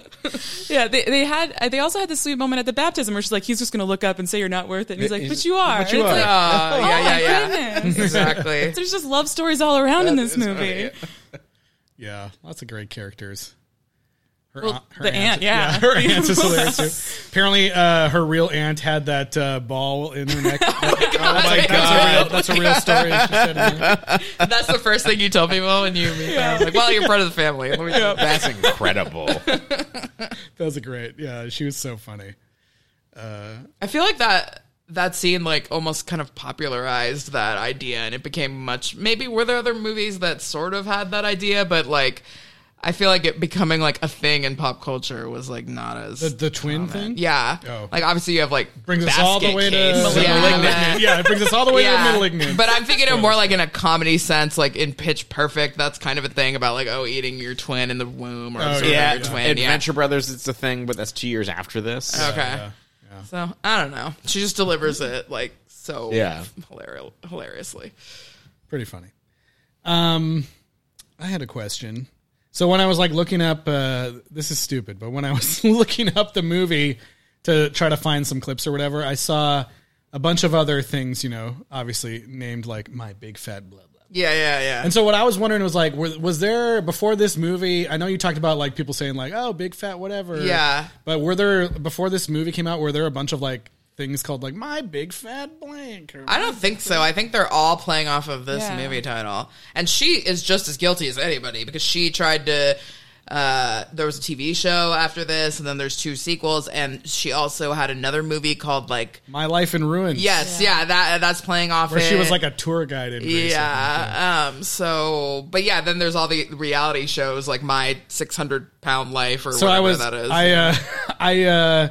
Yeah, they, they had. uh, They also had this sweet moment at the baptism where she's like, he's just going to look up and say you're not worth it. And he's like, but you are. But you And it's are. like, Oh, oh yeah, yeah, my yeah. goodness. Exactly. There's just love stories all around in this movie. Yeah, lots of great characters. Her, Well, her the aunt, yeah. her aunt is hilarious too. Apparently, uh, her real aunt had that uh, ball in her neck. oh my god, that's a real, that's a real story. She said. That's the first thing you tell people when you meet them. Like, well, you're part of the family. Let me That's incredible. That was a great. Yeah, she was so funny. I feel like that that scene like almost kind of popularized that idea and it became much maybe were there other movies that sort of had that idea but like I feel like it becoming like a thing in pop culture was like not as The, the twin thing. yeah Oh. like obviously you have like brings us all the way to Case. to Yeah. malignant. Yeah, it brings us all the way to malignant. But I'm thinking of more like in a comedy sense, like in Pitch Perfect. That's kind of a thing about like oh, eating your twin in the womb or Oh, yeah, your twin. Adventure Brothers. It's a thing, but that's two years after this. Yeah. Okay. yeah, So I don't know. She just delivers it like so Yeah. hilari- hilariously. pretty funny. Um, I had a question. So when I was like looking up, uh, this is stupid, but when I was looking up the movie to try to find some clips or whatever, I saw a bunch of other things. You know, obviously named like my big fat blah blah. Yeah, yeah, yeah. And so what I was wondering was like, were, was there before this movie? I know you talked about like people saying like, oh, big fat whatever. Yeah. But were there before this movie came out? Were there a bunch of like things called like my big fat blank? Or, I don't think so. I think they're all playing off of this Yeah. movie title. And she is just as guilty as anybody because she tried to uh, there was a TV show after this, and then there's two sequels, and she also had another movie called like My Life in Ruins. yes, yeah, that that's playing off. Where she it. was like a tour guide in Greece. Yeah. Um. So, but yeah, then there's all the reality shows like my 600 pound life or So whatever I was, that is. I, uh, I, uh,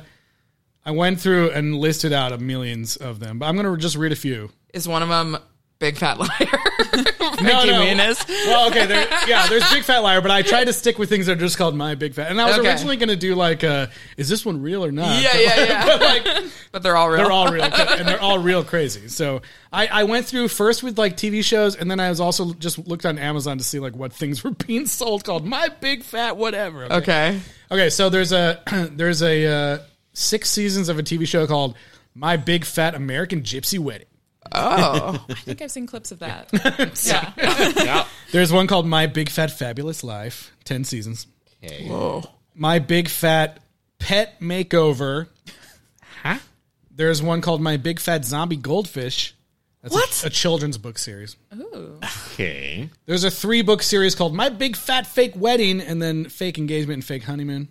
I went through and listed out a millions of them, but I'm going to just read a few. is one of them big fat liar? No, no. Muniz? Well, okay, there, yeah, there's Big Fat Liar, but I tried to stick with things that are just called My Big Fat. And I was Okay. originally going to do like, uh, is this one real or not? Yeah, But yeah, yeah. But like, but they're all real. they're all real, and they're all real crazy. So I, I went through first with like TV shows, and then I was also just looked on Amazon to see like what things were being sold called My Big Fat Whatever. okay. Okay, so there's a there's a uh, six seasons of a TV show called My Big Fat American Gypsy Wedding. Oh, I think I've seen clips of that. yeah. There's one called My Big Fat Fabulous Life, ten seasons. Okay. My Big Fat Pet Makeover. Huh? There's one called My Big Fat Zombie Goldfish. That's What? A, a children's book series. Ooh. Okay. There's a three book series called My Big Fat Fake Wedding and then Fake Engagement and Fake Honeymoon.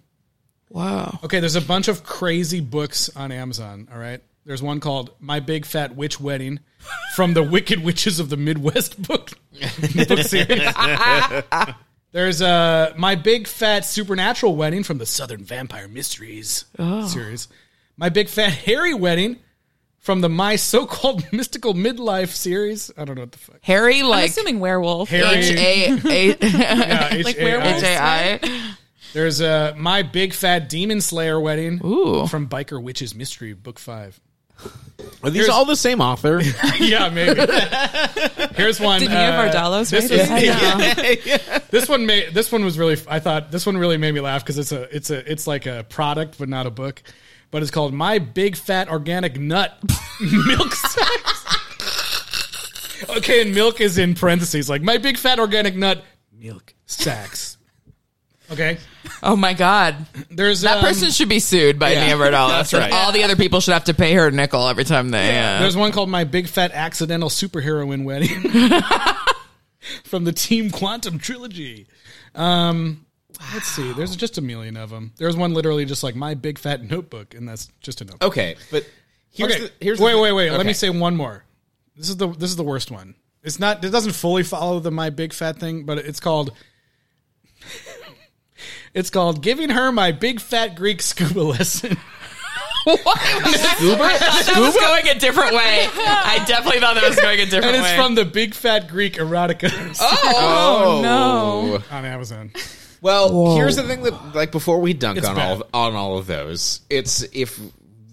Wow. Okay, there's a bunch of crazy books on Amazon, all right? There's one called My Big Fat Witch Wedding from the Wicked Witches of the Midwest book, book series. There's uh, My Big Fat Supernatural Wedding from the Southern Vampire Mysteries series. My Big Fat Hairy Wedding from the My So-Called Mystical Midlife series. I don't know what the fuck. Harry, I'm like assuming werewolf. Harry- H A A Yeah, Like H A I. werewolves? H A I. There's uh, My Big Fat Demon Slayer Wedding Ooh. from Biker Witches Mystery, Book 5. Are these all the same author? yeah, maybe. Here's one. Did uh, Nia Vardalos this write is- it? This one made this one was really. I thought this one really made me laugh because it's a it's a it's like a product but not a book. But it's called My Big Fat Organic Nut Milk Sacks. okay, and milk is in parentheses, like My Big Fat Organic Nut Milk Sacks. Okay, Oh my god. there's That um, person should be sued by yeah, Nia that's right. All the other people should have to pay her a nickel every time they. Uh, There's one called My Big Fat Accidental Superheroine Wedding from the Team Quantum trilogy. Um, let's see. There's just a million of them. There's one literally just like My Big Fat Notebook, and that's just a notebook. Okay, but here's okay, the, here's wait, the wait, wait. Let Okay. me say one more. This is the this is the worst one. It's not. It doesn't fully follow the My Big Fat thing, but it's called. It's called giving her my big fat Greek scuba lesson. I thought that was going a different way. I definitely thought that was going a different way. and it's way. from the Big Fat Greek erotica oh. oh, no. Oh. on Amazon. Well, here's the thing that like before we dunk It's on bad. all of, on all of those, it's if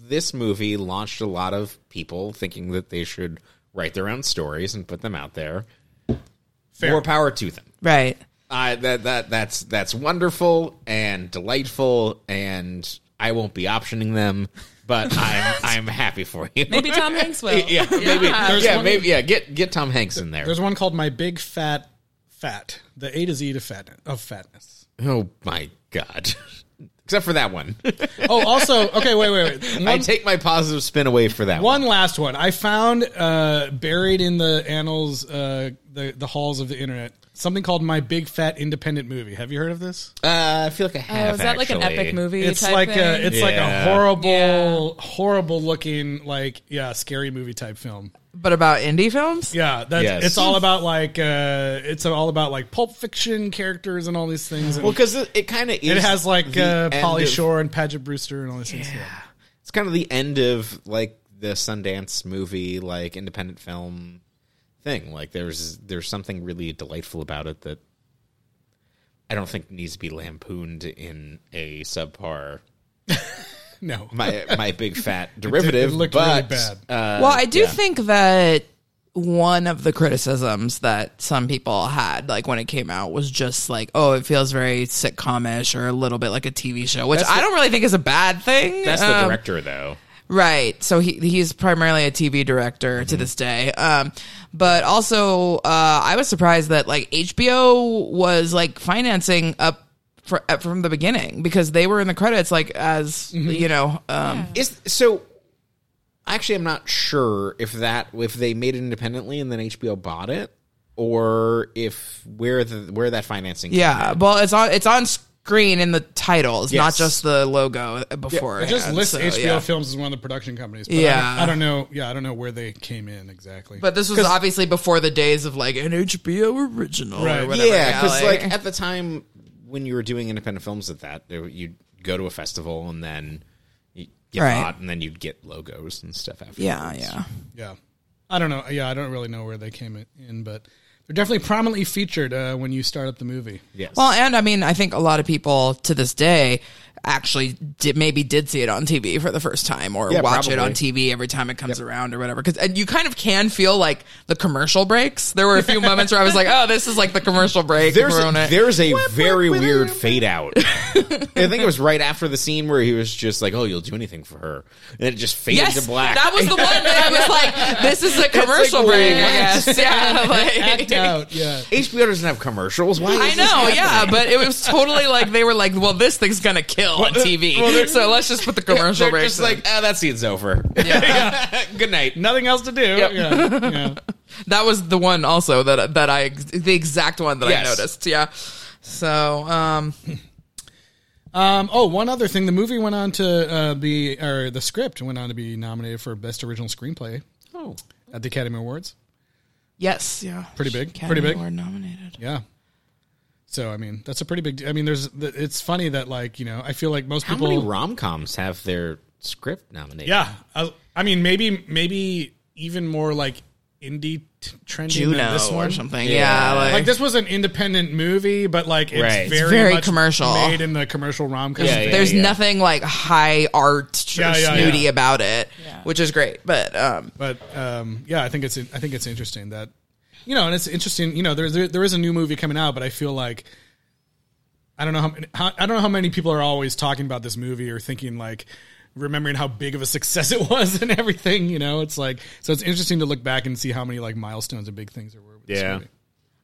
this movie launched a lot of people thinking that they should write their own stories and put them out there. Fair. More power to them. right. I that that that's that's wonderful and delightful, and I won't be optioning them, but I'm I'm happy for you. Maybe Tom Hanks will. yeah, maybe, There's yeah, one- maybe, yeah. Get get Tom Hanks in there. There's one called My Big Fat Fat. The A to Z to fat of fatness. Oh my god! Except for that one, Oh, also, okay, wait, wait, wait. One, I take my positive spin away for that one. one last one. I found uh, buried in the annals, uh, the the halls of the internet, something called My Big Fat Independent Movie. Have you heard of this? Uh, I feel like I Oh, have. is that like an epic movie? It's type like a thing? it's like a horrible, Yeah. horrible looking like yeah, scary movie type film. But about indie films? Yeah, that's Yes. it's all about like uh, it's all about like Pulp Fiction characters and all these things. And Well, because it, it kind of is. it has like the uh, Pauly of- Shore and Paget Brewster and all these things. Yeah. It's kind of the end of like the Sundance movie, like independent film thing. Like there's there's something really delightful about it that I don't think needs to be lampooned in a subpar No, my my big fat derivative. it looked but, really bad. Uh, Well, I do yeah. think that one of the criticisms that some people had, like when it came out, was just like, oh, it feels very sitcomish or a little bit like a TV show, which That's I the- don't really think is a bad thing. that's the Um, director though. Right. So he he's primarily a TV director Mm-hmm. to this day. Um, but also, uh, I was surprised that like HBO was like financing up for, uh, from the beginning because they were in the credits, like as Mm-hmm. you know. Um, Is so. Actually, I'm not sure if that if they made it independently and then HBO bought it, or if where the where that financing. came Yeah, in. well, it's on it's on green in the titles, not just the logo before. It just lists so, HBO yeah. Films as one of the production companies. But Yeah. I don't, I don't know. Yeah, I don't know where they came in exactly. But this was obviously before the days of like an HBO original Right. or whatever. yeah, because like at the time when you were doing independent films at that, you'd go to a festival and then you get Right. bought, and then you'd get logos and stuff after. yeah, yeah. yeah, I don't know. Yeah, I don't really know where they came in, but they're definitely prominently featured uh, when you start up the movie. Yes. Well, and I mean, I think a lot of people to this day actually did, maybe did see it on TV for the first time or Yeah, watch it on TV every time it comes around or whatever. Because and you kind of can feel like the commercial breaks. There were a few moments where I was like, "Oh, this is like the commercial break." There's for when a, it- there's a very weird fade out. I think it was right after the scene where he was just like, "Oh, you'll do anything for her," and it just faded Yes, to black. that was the one that I was like, "This is a commercial like, break." I guess, yeah. Like, Act out. Yeah. HBO doesn't have commercials. Why? I is this know, happening? yeah, but it was totally like they were like, "Well, this thing's gonna kill on TV, so let's just put the commercial They're breaks." just in." like, ah, that scene's over. Yeah. Good night. Nothing else to do. Yeah. yeah. That was the one also that that I the exact one that Yes. I noticed. Yeah. So um Um, oh, one other thing. The movie went on to uh, be, or the script went on to be nominated for Best Original Screenplay Oh, at the Academy Awards. yes, yeah. Pretty big. Academy pretty big. Award nominated. Yeah. So I mean, that's a pretty big. I mean, there's. It's funny that like you know, I feel like most how people. many rom coms have their script nominated? yeah, I, I mean, maybe maybe even more like indie t- trendy Juno than this one or something. Yeah. Yeah, like, Like this was an independent movie, but like it's Right. It's very, very much commercial. made in the commercial rom com. Yeah, yeah. there's nothing like high art or Yeah, yeah, snooty yeah. about it, Yeah. which is great. But um But um, yeah, I think it's I think it's interesting that you know, and it's interesting. You know, there there, there is a new movie coming out, but I feel like I don't know how, many, how I don't know how many people are always talking about this movie or thinking like remembering how big of a success it was and everything. You know, it's like so it's interesting to look back and see how many like milestones and big things there were. With this Yeah. movie.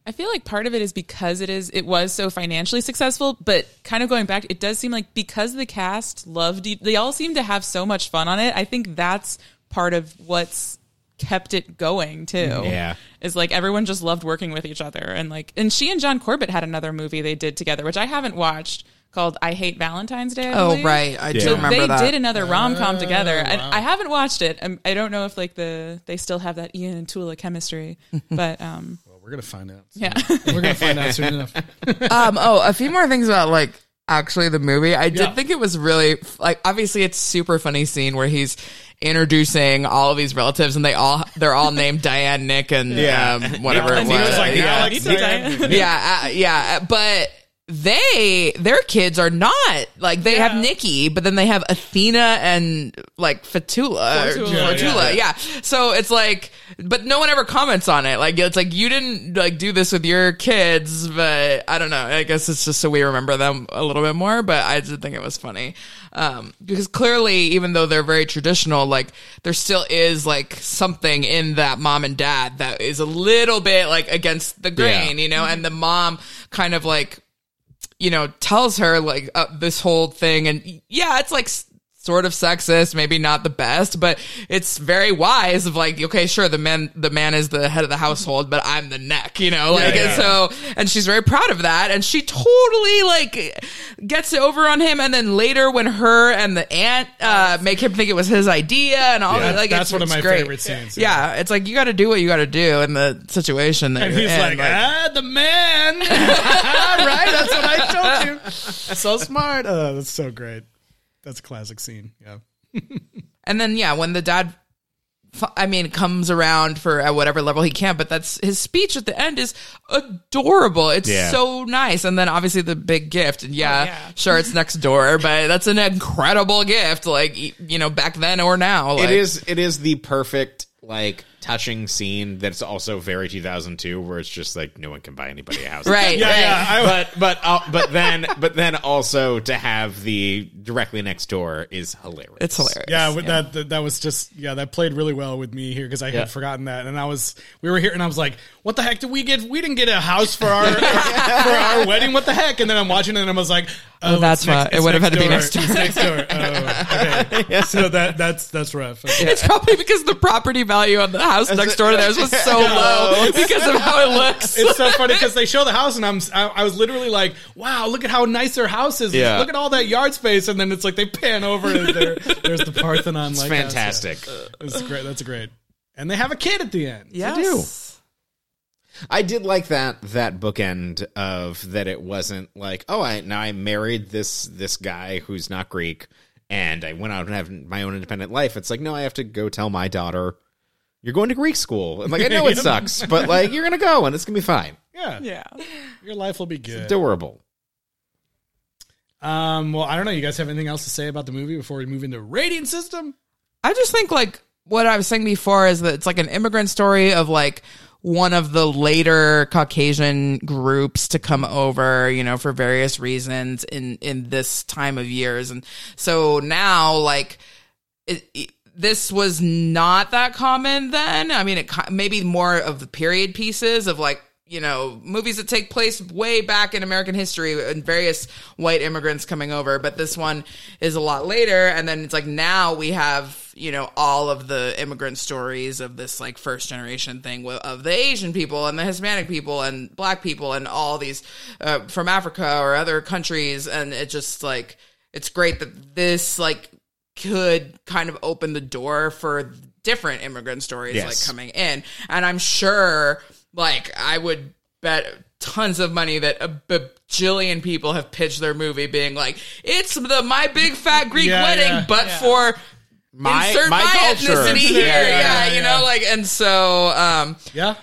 I feel like part of it is because it is it was so financially successful, but kind of going back, it does seem like because the cast loved e- they all seem to have so much fun on it. I think that's part of what's kept it going too. Yeah. Is like everyone just loved working with each other and like and she and John Corbett had another movie they did together, which I haven't watched called I Hate Valentine's Day. I oh believe. right, I do So remember they that. did another rom com together, and wow. I haven't watched it. Um, I don't know if like the they still have that Ian and Tula chemistry, but um, Well, we're gonna find out. yeah. We're gonna find out soon enough. um oh a few more things about like actually the movie i did Yeah. think it was really like obviously it's super funny scene where he's introducing all of these relatives and they all they're all named diane nick and Yeah. um, whatever it was was like, yeah. Alex, yeah, uh, yeah, but they their kids are not like they have Nikki, but then they have Athena and like Fatula, or Fortula. Yeah, Fortula, yeah. yeah. So it's like, but no one ever comments on it. Like it's like you didn't like do this with your kids, but I don't know. I guess it's just so we remember them a little bit more. But I did think it was funny um, because clearly, even though they're very traditional, like there still is like something in that mom and dad that is a little bit like against the grain, Yeah. you know. And the mom kind of like you know, tells her like uh, this whole thing, and yeah, it's like sort of sexist, maybe not the best, but it's very wise of like, okay, sure, the man, the man is the head of the household, but I'm the neck, you know, like, yeah. and so, and she's very proud of that, and she totally like gets it over on him, and then later when her and the aunt uh, make him think it was his idea, and all Yeah, that, like, that's one of my great. favorite scenes, Yeah. it's like you got to do what you got to do in the situation, that And he's in, like, ah, the man. right? That's what I told you. So smart. Oh, that's so great. That's a classic scene. Yeah. And then yeah, when the dad, I mean, comes around for at whatever level he can, but that's his speech at the end is adorable. It's Yeah. so nice. And then obviously the big gift. And yeah, oh, yeah. sure, it's next door, but that's an incredible gift. Like you know, back then or now, like, it is. It is the perfect like touching scene that's also very 2002, where it's just like no one can buy anybody a house. right. Yeah, right. yeah. I, but but uh, but then but then also to have the directly next door is hilarious. It's hilarious. yeah, with That, that that was just yeah, that played really well with me here because I Yeah. had forgotten that, and I was we were here, and I was like, "What the heck did we get? We didn't get a house for our for our wedding. What the heck?" And then I'm watching it, and I was like, Oh, that's it's why it would have had to be door. next door. It's next door. Oh, okay. So that that's that's rough. Okay. It's probably because the property value on the house next door to theirs was so low because of how it looks. It's so funny because they show the house and I'm I, I was literally like, wow, look at how nice their house is. Yeah. Look at all that yard space, and then it's like they pan over and there, there's the Parthenon. It's like fantastic. That's great. That's great. And they have a kid at the end. yes. I did like that that bookend of that it wasn't like oh I now I married this this guy who's not Greek and I went out and have my own independent life. It's like no, I have to go tell my daughter you're going to Greek school. And like I know it sucks, but like you're gonna go and it's gonna be fine. Yeah. Yeah. Your life will be good. It's Adorable. Um, well, I don't know. You guys have anything else to say about the movie before we move into rating system? I just think like what I was saying before is that it's like an immigrant story of like one of the later Caucasian groups to come over, you know, for various reasons in in this time of years, and so now like it, it- this was not that common then. I mean, it maybe more of the period pieces of like you know movies that take place way back in American history and various white immigrants coming over, but this one is a lot later, and then it's like now we have you know all of the immigrant stories of this like first generation thing of the Asian people and the Hispanic people and black people and all these uh, from Africa or other countries, and it just like it's great that this like could kind of open the door for different immigrant stories Yes. like coming in and i'm sure like i would bet tons of money that a bajillion people have pitched their movie being like it's the my big fat greek Yeah, wedding yeah. but for My insert my, my, culture. ethnicity here Yeah, yeah, yeah, you know like and so um Yeah.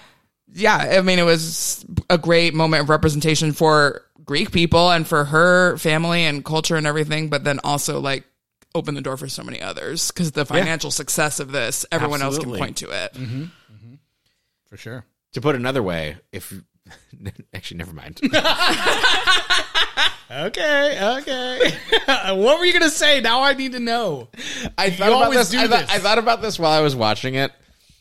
yeah, I mean, it was a great moment of representation for Greek people and for her family and culture and everything, but then also like open the door for so many others because the financial success of this, everyone Absolutely. else can point to it. For sure. To put another way, if actually never mind. Okay, okay. what were you gonna say? Now I need to know. I thought You about always this. do I thought, this. I thought about this while I was watching it.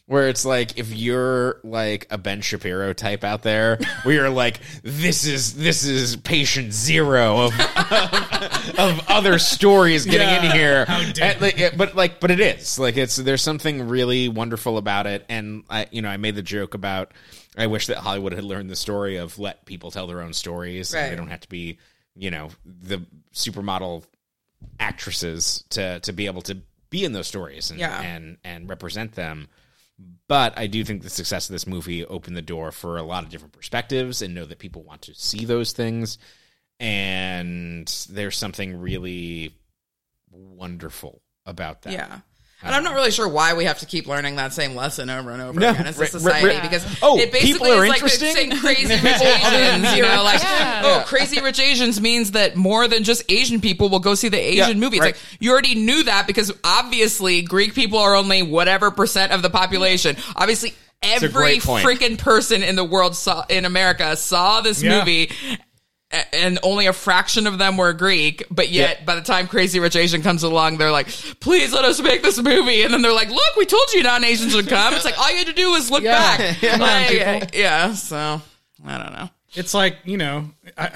Where it's like if you're like a Ben Shapiro type out there, where you're like, this is this is patient zero of of, of other stories getting Yeah, in here. how like, but like, but it is like it's there's something really wonderful about it, and I you know I made the joke about I wish that Hollywood had learned the story of let people tell their own stories. Right. They don't have to be you know the supermodel actresses to to be able to be in those stories and Yeah. and and represent them. But I do think the success of this movie opened the door for a lot of different perspectives and know that people want to see those things. And there's something really wonderful about that. Yeah. And I'm not really sure why we have to keep learning that same lesson over and over No, again as a society right, right. because Oh, it basically people are is like interesting? saying crazy rich Asians, you know, like oh, crazy rich Asians means that more than just Asian people will go see the Asian Yeah, movie. It's right. like you already knew that because obviously Greek people are only whatever percent of the population. Obviously every freaking person in the world saw in America saw this Yeah. movie a- and only a fraction of them were Greek, but yet Yeah. by the time Crazy Rich Asian comes along, they're like, please let us make this movie. And then they're like, look, we told you non-Asians would come. It's like, all you had to do was look Yeah. back. Come on, Like, yeah, so I don't know. It's like you know, I,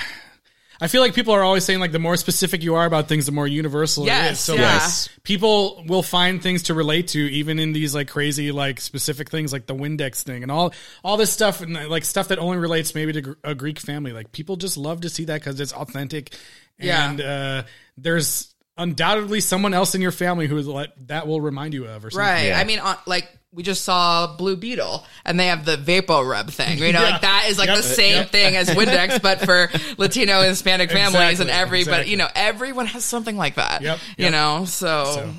I feel like people are always saying like the more specific you are about things, the more universal it Yes, is. So yeah. like people will find things to relate to, even in these like crazy like specific things, like the Windex thing and all all this stuff, and like stuff that only relates maybe to a Greek family. Like people just love to see that because it's authentic, Yeah. and uh, there's undoubtedly someone else in your family who is like that will remind you of or something. Right. Yeah. I mean, on, like, we just saw Blue Beetle and they have the VapoRub thing. You know, Yeah. like that is like Yep. the same Yep. thing as Windex, but for Latino and Hispanic families and Exactly. everybody, Exactly. you know, everyone has something like that. Yep. You know, so, So,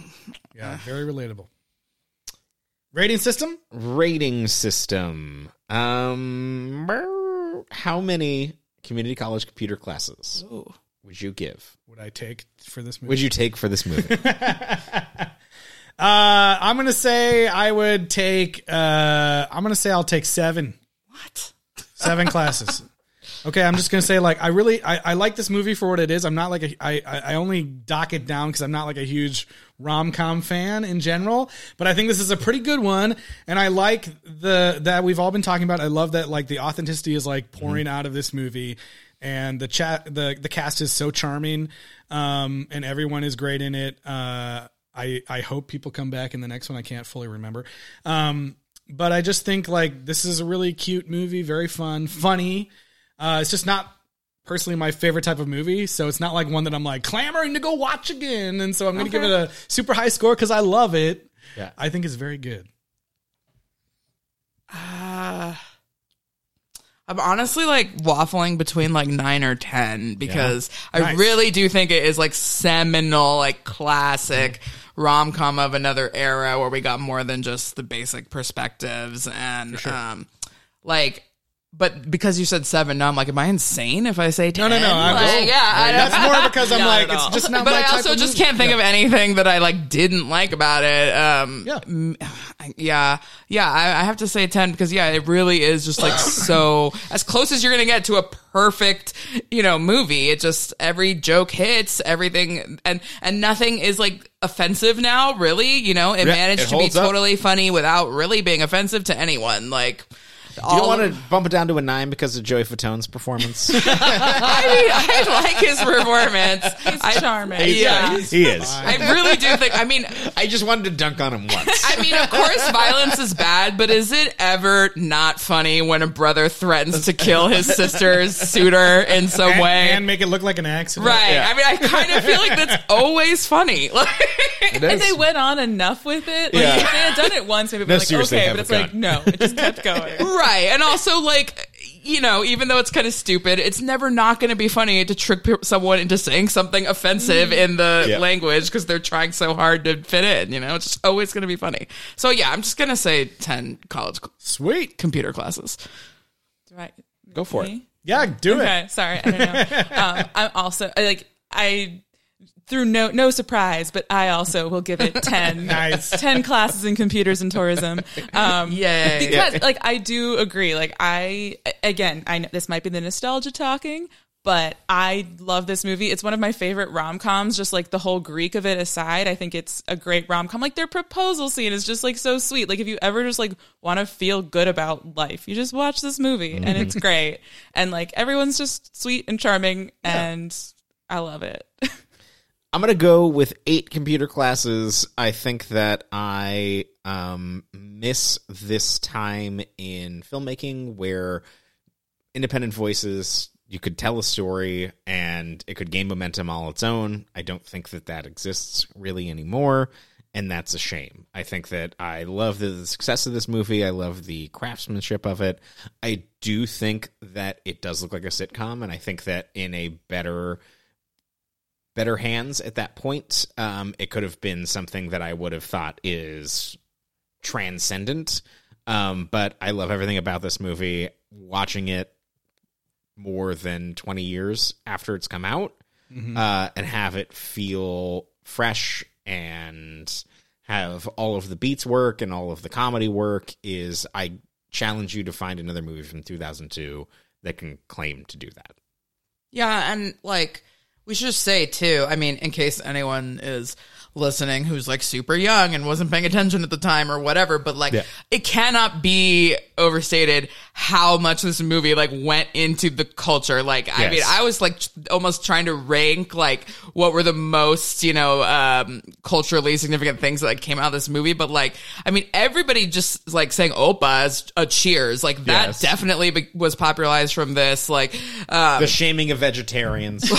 yeah, very relatable. Rating system? Rating system. Um, how many community college computer classes would you give? Would I take for this movie? Would you take for this movie? Uh, I'm gonna say I would take. Uh, I'm gonna say I'll take seven. what? Seven classes. Okay, I'm just gonna say like I really I, I like this movie for what it is. I'm not like a I I I only dock it down because I'm not like a huge rom com fan in general. But I think this is a pretty good one, and I like the that we've all been talking about. I love that like the authenticity is like pouring out of this movie. and the chat the the cast is so charming, um, and everyone is great in it. Uh, I I hope people come back in the next one. I can't fully remember, um, but I just think like this is a really cute movie, very fun, funny. Uh, it's just not personally my favorite type of movie, so it's not like one that I'm like clamoring to go watch again. And so I'm going to give it a super high score because I love it. Yeah. I think it's very good. I'm honestly like waffling between like nine or ten because I Nice. really do think it is like seminal, like classic rom com of another era where we got more than just the basic perspectives and um like. But because you said seven, now I'm like, am I insane if I say No, ten? no, no. I'm Like, yeah, I don't, That's more because I'm like it's just not. but my I also of just movie. can't think Yeah. of anything that I like didn't like about it. Um, Yeah. yeah, yeah. I, I have to say ten because yeah, it really is just like so as close as you're gonna get to a perfect, you know, movie. It just every joke hits everything, and and nothing is like offensive now. Really, you know, it Yeah, managed it to be holds up. totally funny without really being offensive to anyone. Like. You don't want to bump it down to a nine because of Joey Fatone's performance. I mean, I like his performance. He's charming. Yeah, he is. I really do think. I mean, I just wanted to dunk on him once. I mean, of course, violence is bad, but is it ever not funny when a brother threatens to kill his sister's suitor in some and, way? and make it look like an accident. right. Yeah. I mean, I kind of feel like that's always funny. Like, It And they went on enough with it. Like, Yeah. If they had done it once, maybe it'd No, like, okay, but it's it like, gone. no, it just kept going. right. And also, like, you know, even though it's kind of stupid, it's never not going to be funny to trick someone into saying something offensive in the Yeah. language because they're trying so hard to fit in. You know, it's just always going to be funny. So yeah, I'm just going to say ten college Sweet. computer classes. Right. Go for it. Yeah, do it. Okay, sorry, I don't know. um, I'm also I, like I through no no surprise, but I also will give it ten. Nice. 10 classes in computers and tourism. Um, Yay. because like I do agree. Like I again, I know this might be the nostalgia talking, but I love this movie. It's one of my favorite rom coms. Just like the whole Greek of it aside, I think it's a great rom com. Like their proposal scene is just like so sweet. Like if you ever just like want to feel good about life, you just watch this movie and it's great. And like everyone's just sweet and charming, and I love it. I'm gonna go with eight computer classes. I think that I um, miss this time in filmmaking where independent voices you could tell a story and it could gain momentum all its own. I don't think that that exists really anymore, and that's a shame. I think that I love the, the success of this movie. I love the craftsmanship of it. I do think that it does look like a sitcom, and I think that in a better better hands at that point. Um, it could have been something that I would have thought is transcendent. Um, but I love everything about this movie. Watching it more than 20 years after it's come out uh, and have it feel fresh and have all of the beats work and all of the comedy work is I challenge you to find another movie from 2002 that can claim to do that. Yeah, and like we should just say too. I mean, in case anyone is listening who's like super young and wasn't paying attention at the time or whatever, but like Yeah. it cannot be overstated how much this movie like went into the culture. Like, I mean, I was like almost trying to rank like what were the most you know um culturally significant things that like, came out of this movie, but like I mean, everybody just like saying "Opa" as a Cheers, like that Yes. definitely be- was popularized from this. Like, um, The shaming of vegetarians.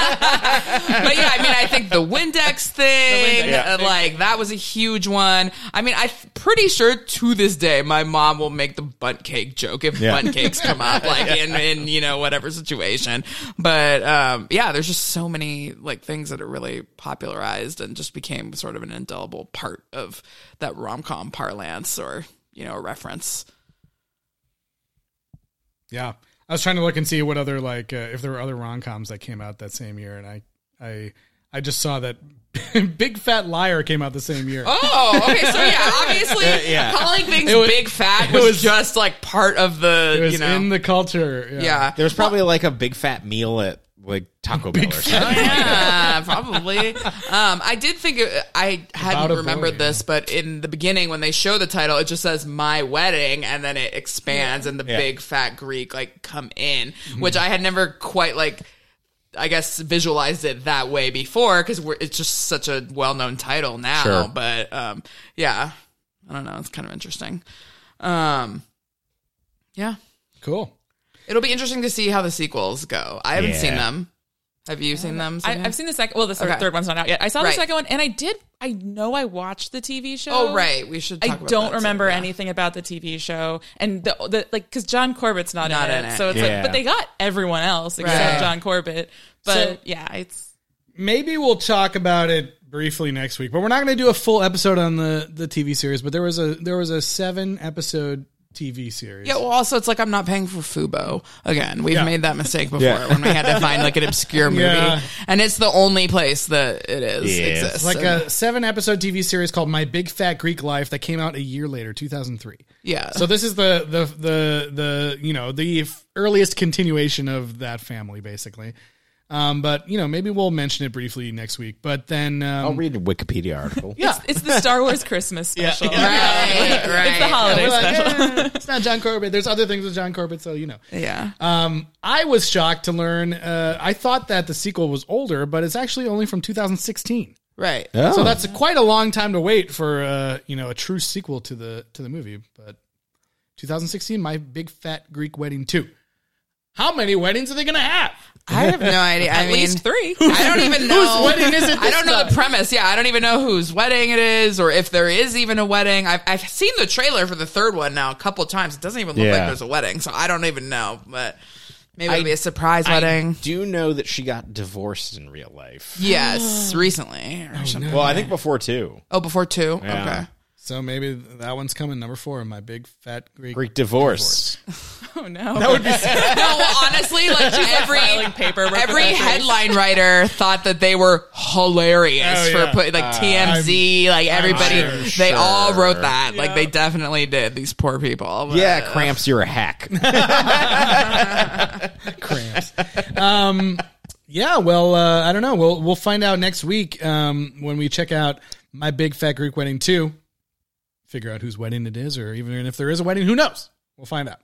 but yeah, I mean, I think the Windex thing, Yeah. uh, like that was a huge one. I mean, I'm pretty sure to this day, my mom will make the Bundt cake joke if Yeah. Bundt cakes come up, like in, in you know whatever situation. But um, yeah, there's just so many like things that are really popularized and just became sort of an indelible part of that rom com parlance or you know a reference. Yeah, I was trying to look and see what other like uh, if there were other rom coms that came out that same year, and I I I just saw that Big Fat Liar came out the same year. Oh, okay. So yeah, obviously, yeah. calling things It was- big fat was, was- just like part of the it was you know in the culture. yeah. There was probably like a big fat meal at like Taco Bell or something. Oh, yeah, probably. Um, I did think it, I About hadn't a remembered boy, this, but in the beginning when they show the title, it just says "My Wedding" and then it expands and the Yeah. big fat Greek like come in, which I had never quite like. I guess visualized it that way before because it's just such a well-known title now. Sure. But um, yeah, I don't know. It's kind of interesting. Um, yeah, Cool. It'll be interesting to see how the sequels go. I haven't Yeah. seen them. Have you seen them? I, I've seen the second. Well, the third, Okay. third one's not out yet. I saw Right. the second one, and I did. I know I watched the TV show. Oh, right. We should. I about don't that too, remember yeah. anything about the TV show, and the, the like because John Corbett's not, Not in, in it, it. so it's Yeah. like, but they got everyone else except Right. John Corbett. But So- yeah, it's Maybe we'll talk about it briefly next week, but we're not going to do a full episode on the the TV series. But there was a there was a seven episode TV series. Yeah. Well, also, it's like I'm not paying for Fubo again. We've Yeah. made that mistake before Yeah. when we had to find like an obscure movie, Yeah. and it's the only place that it is Yeah. exists. It's like And- a seven episode TV series called My Big Fat Greek Life that came out a year later, 2003. yeah. So this is the the the the you know the f- earliest continuation of that family, basically. Um, but you know maybe we'll mention it briefly next week. But then um, I'll read a Wikipedia article. yeah, it's the Star Wars Christmas special. right. Right. It's the holiday We're like, special. eh, it's not John Corbett. There's other things with John Corbett, so you know. Yeah. Um, I was shocked to learn. Uh, I thought that the sequel was older, but it's actually only from 2016. Right. Oh. So that's quite a long time to wait for uh, you know a true sequel to the to the movie. But 2016, my big fat Greek wedding two. How many weddings are they going to have? I have no idea. I At mean, least three. I don't even know Whose wedding is it I don't know time? the premise. Yeah, I don't even know whose wedding it is, or if there is even a wedding. I've I've seen the trailer for the third one now a couple times. It doesn't even look Yeah. like there's a wedding, so I don't even know. But maybe it'll I- be a surprise I wedding. do know that she got divorced in real life. Yes, recently oh, or something. Well, I think before too. Oh, before two. Yeah. Okay. So maybe that one's coming number four. My big fat Greek. Greek divorce. Oh no. That would be. No, well, honestly, like every filing paperwork with every headline writer thought that they were hilarious Oh, for yeah. putting like TMZ, like everybody. sure, they all sure. wrote that. Like they definitely did. These poor people. But- Yeah, cramps. You're a hack. cramps. Um, yeah, well, uh, I don't know. We'll we'll find out next week um, when we check out my big fat Greek wedding two. Figure out whose wedding it is, or even if there is a wedding, who knows? We'll find out.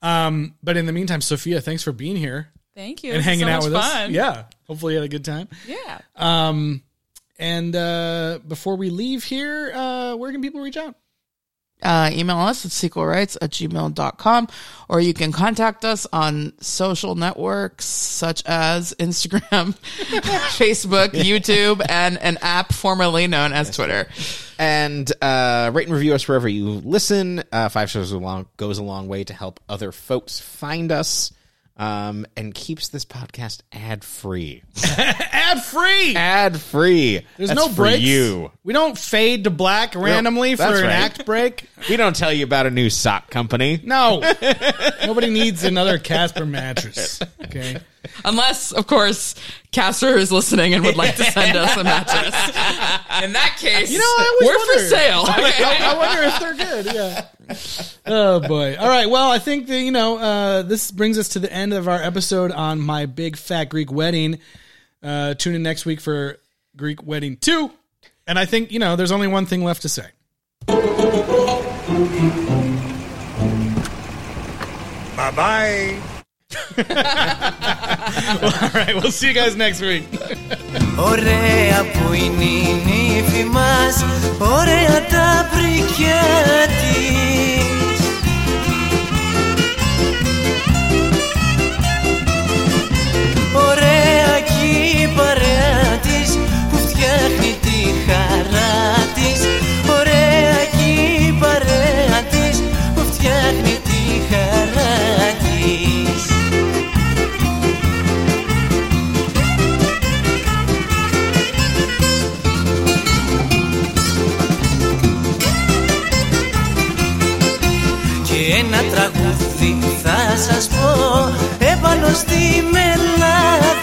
Um, but in the meantime, Sophia, thanks for being here Thank you. and hanging so out with fun. us. Yeah, hopefully you had a good time. Yeah. Um, and uh, before we leave here, uh, where can people reach out? Uh, email us at sequelrights at gmail.com or you can contact us on social networks such as Instagram, Facebook, YouTube, and an app formerly known as Twitter. and uh, rate and review us wherever you listen. Uh, five shows a long, goes a long way to help other folks find us. Um, and keeps this podcast ad free. Ad free. Ad free. There's That's no for breaks. you. We don't fade to black randomly for that's an right. act break. We don't tell you about a new sock company. No, nobody needs another Casper mattress. Okay, Unless, of course, Casper is listening and would like to send us a mattress. In that case, You know, I always we're for wondered. sale. I, I wonder if they're good. Yeah Oh boy. All right. Well, I think that you know uh, this brings us to the end of our episode on my big fat Greek wedding. Uh, tune in next week for Greek Wedding Two, and I think you know there's only one thing left to say. Bye bye. All right. We'll see you guys next week. Ωραία που είναι η νύφη μας Ωραία τα πρικιά της στη μελάδα.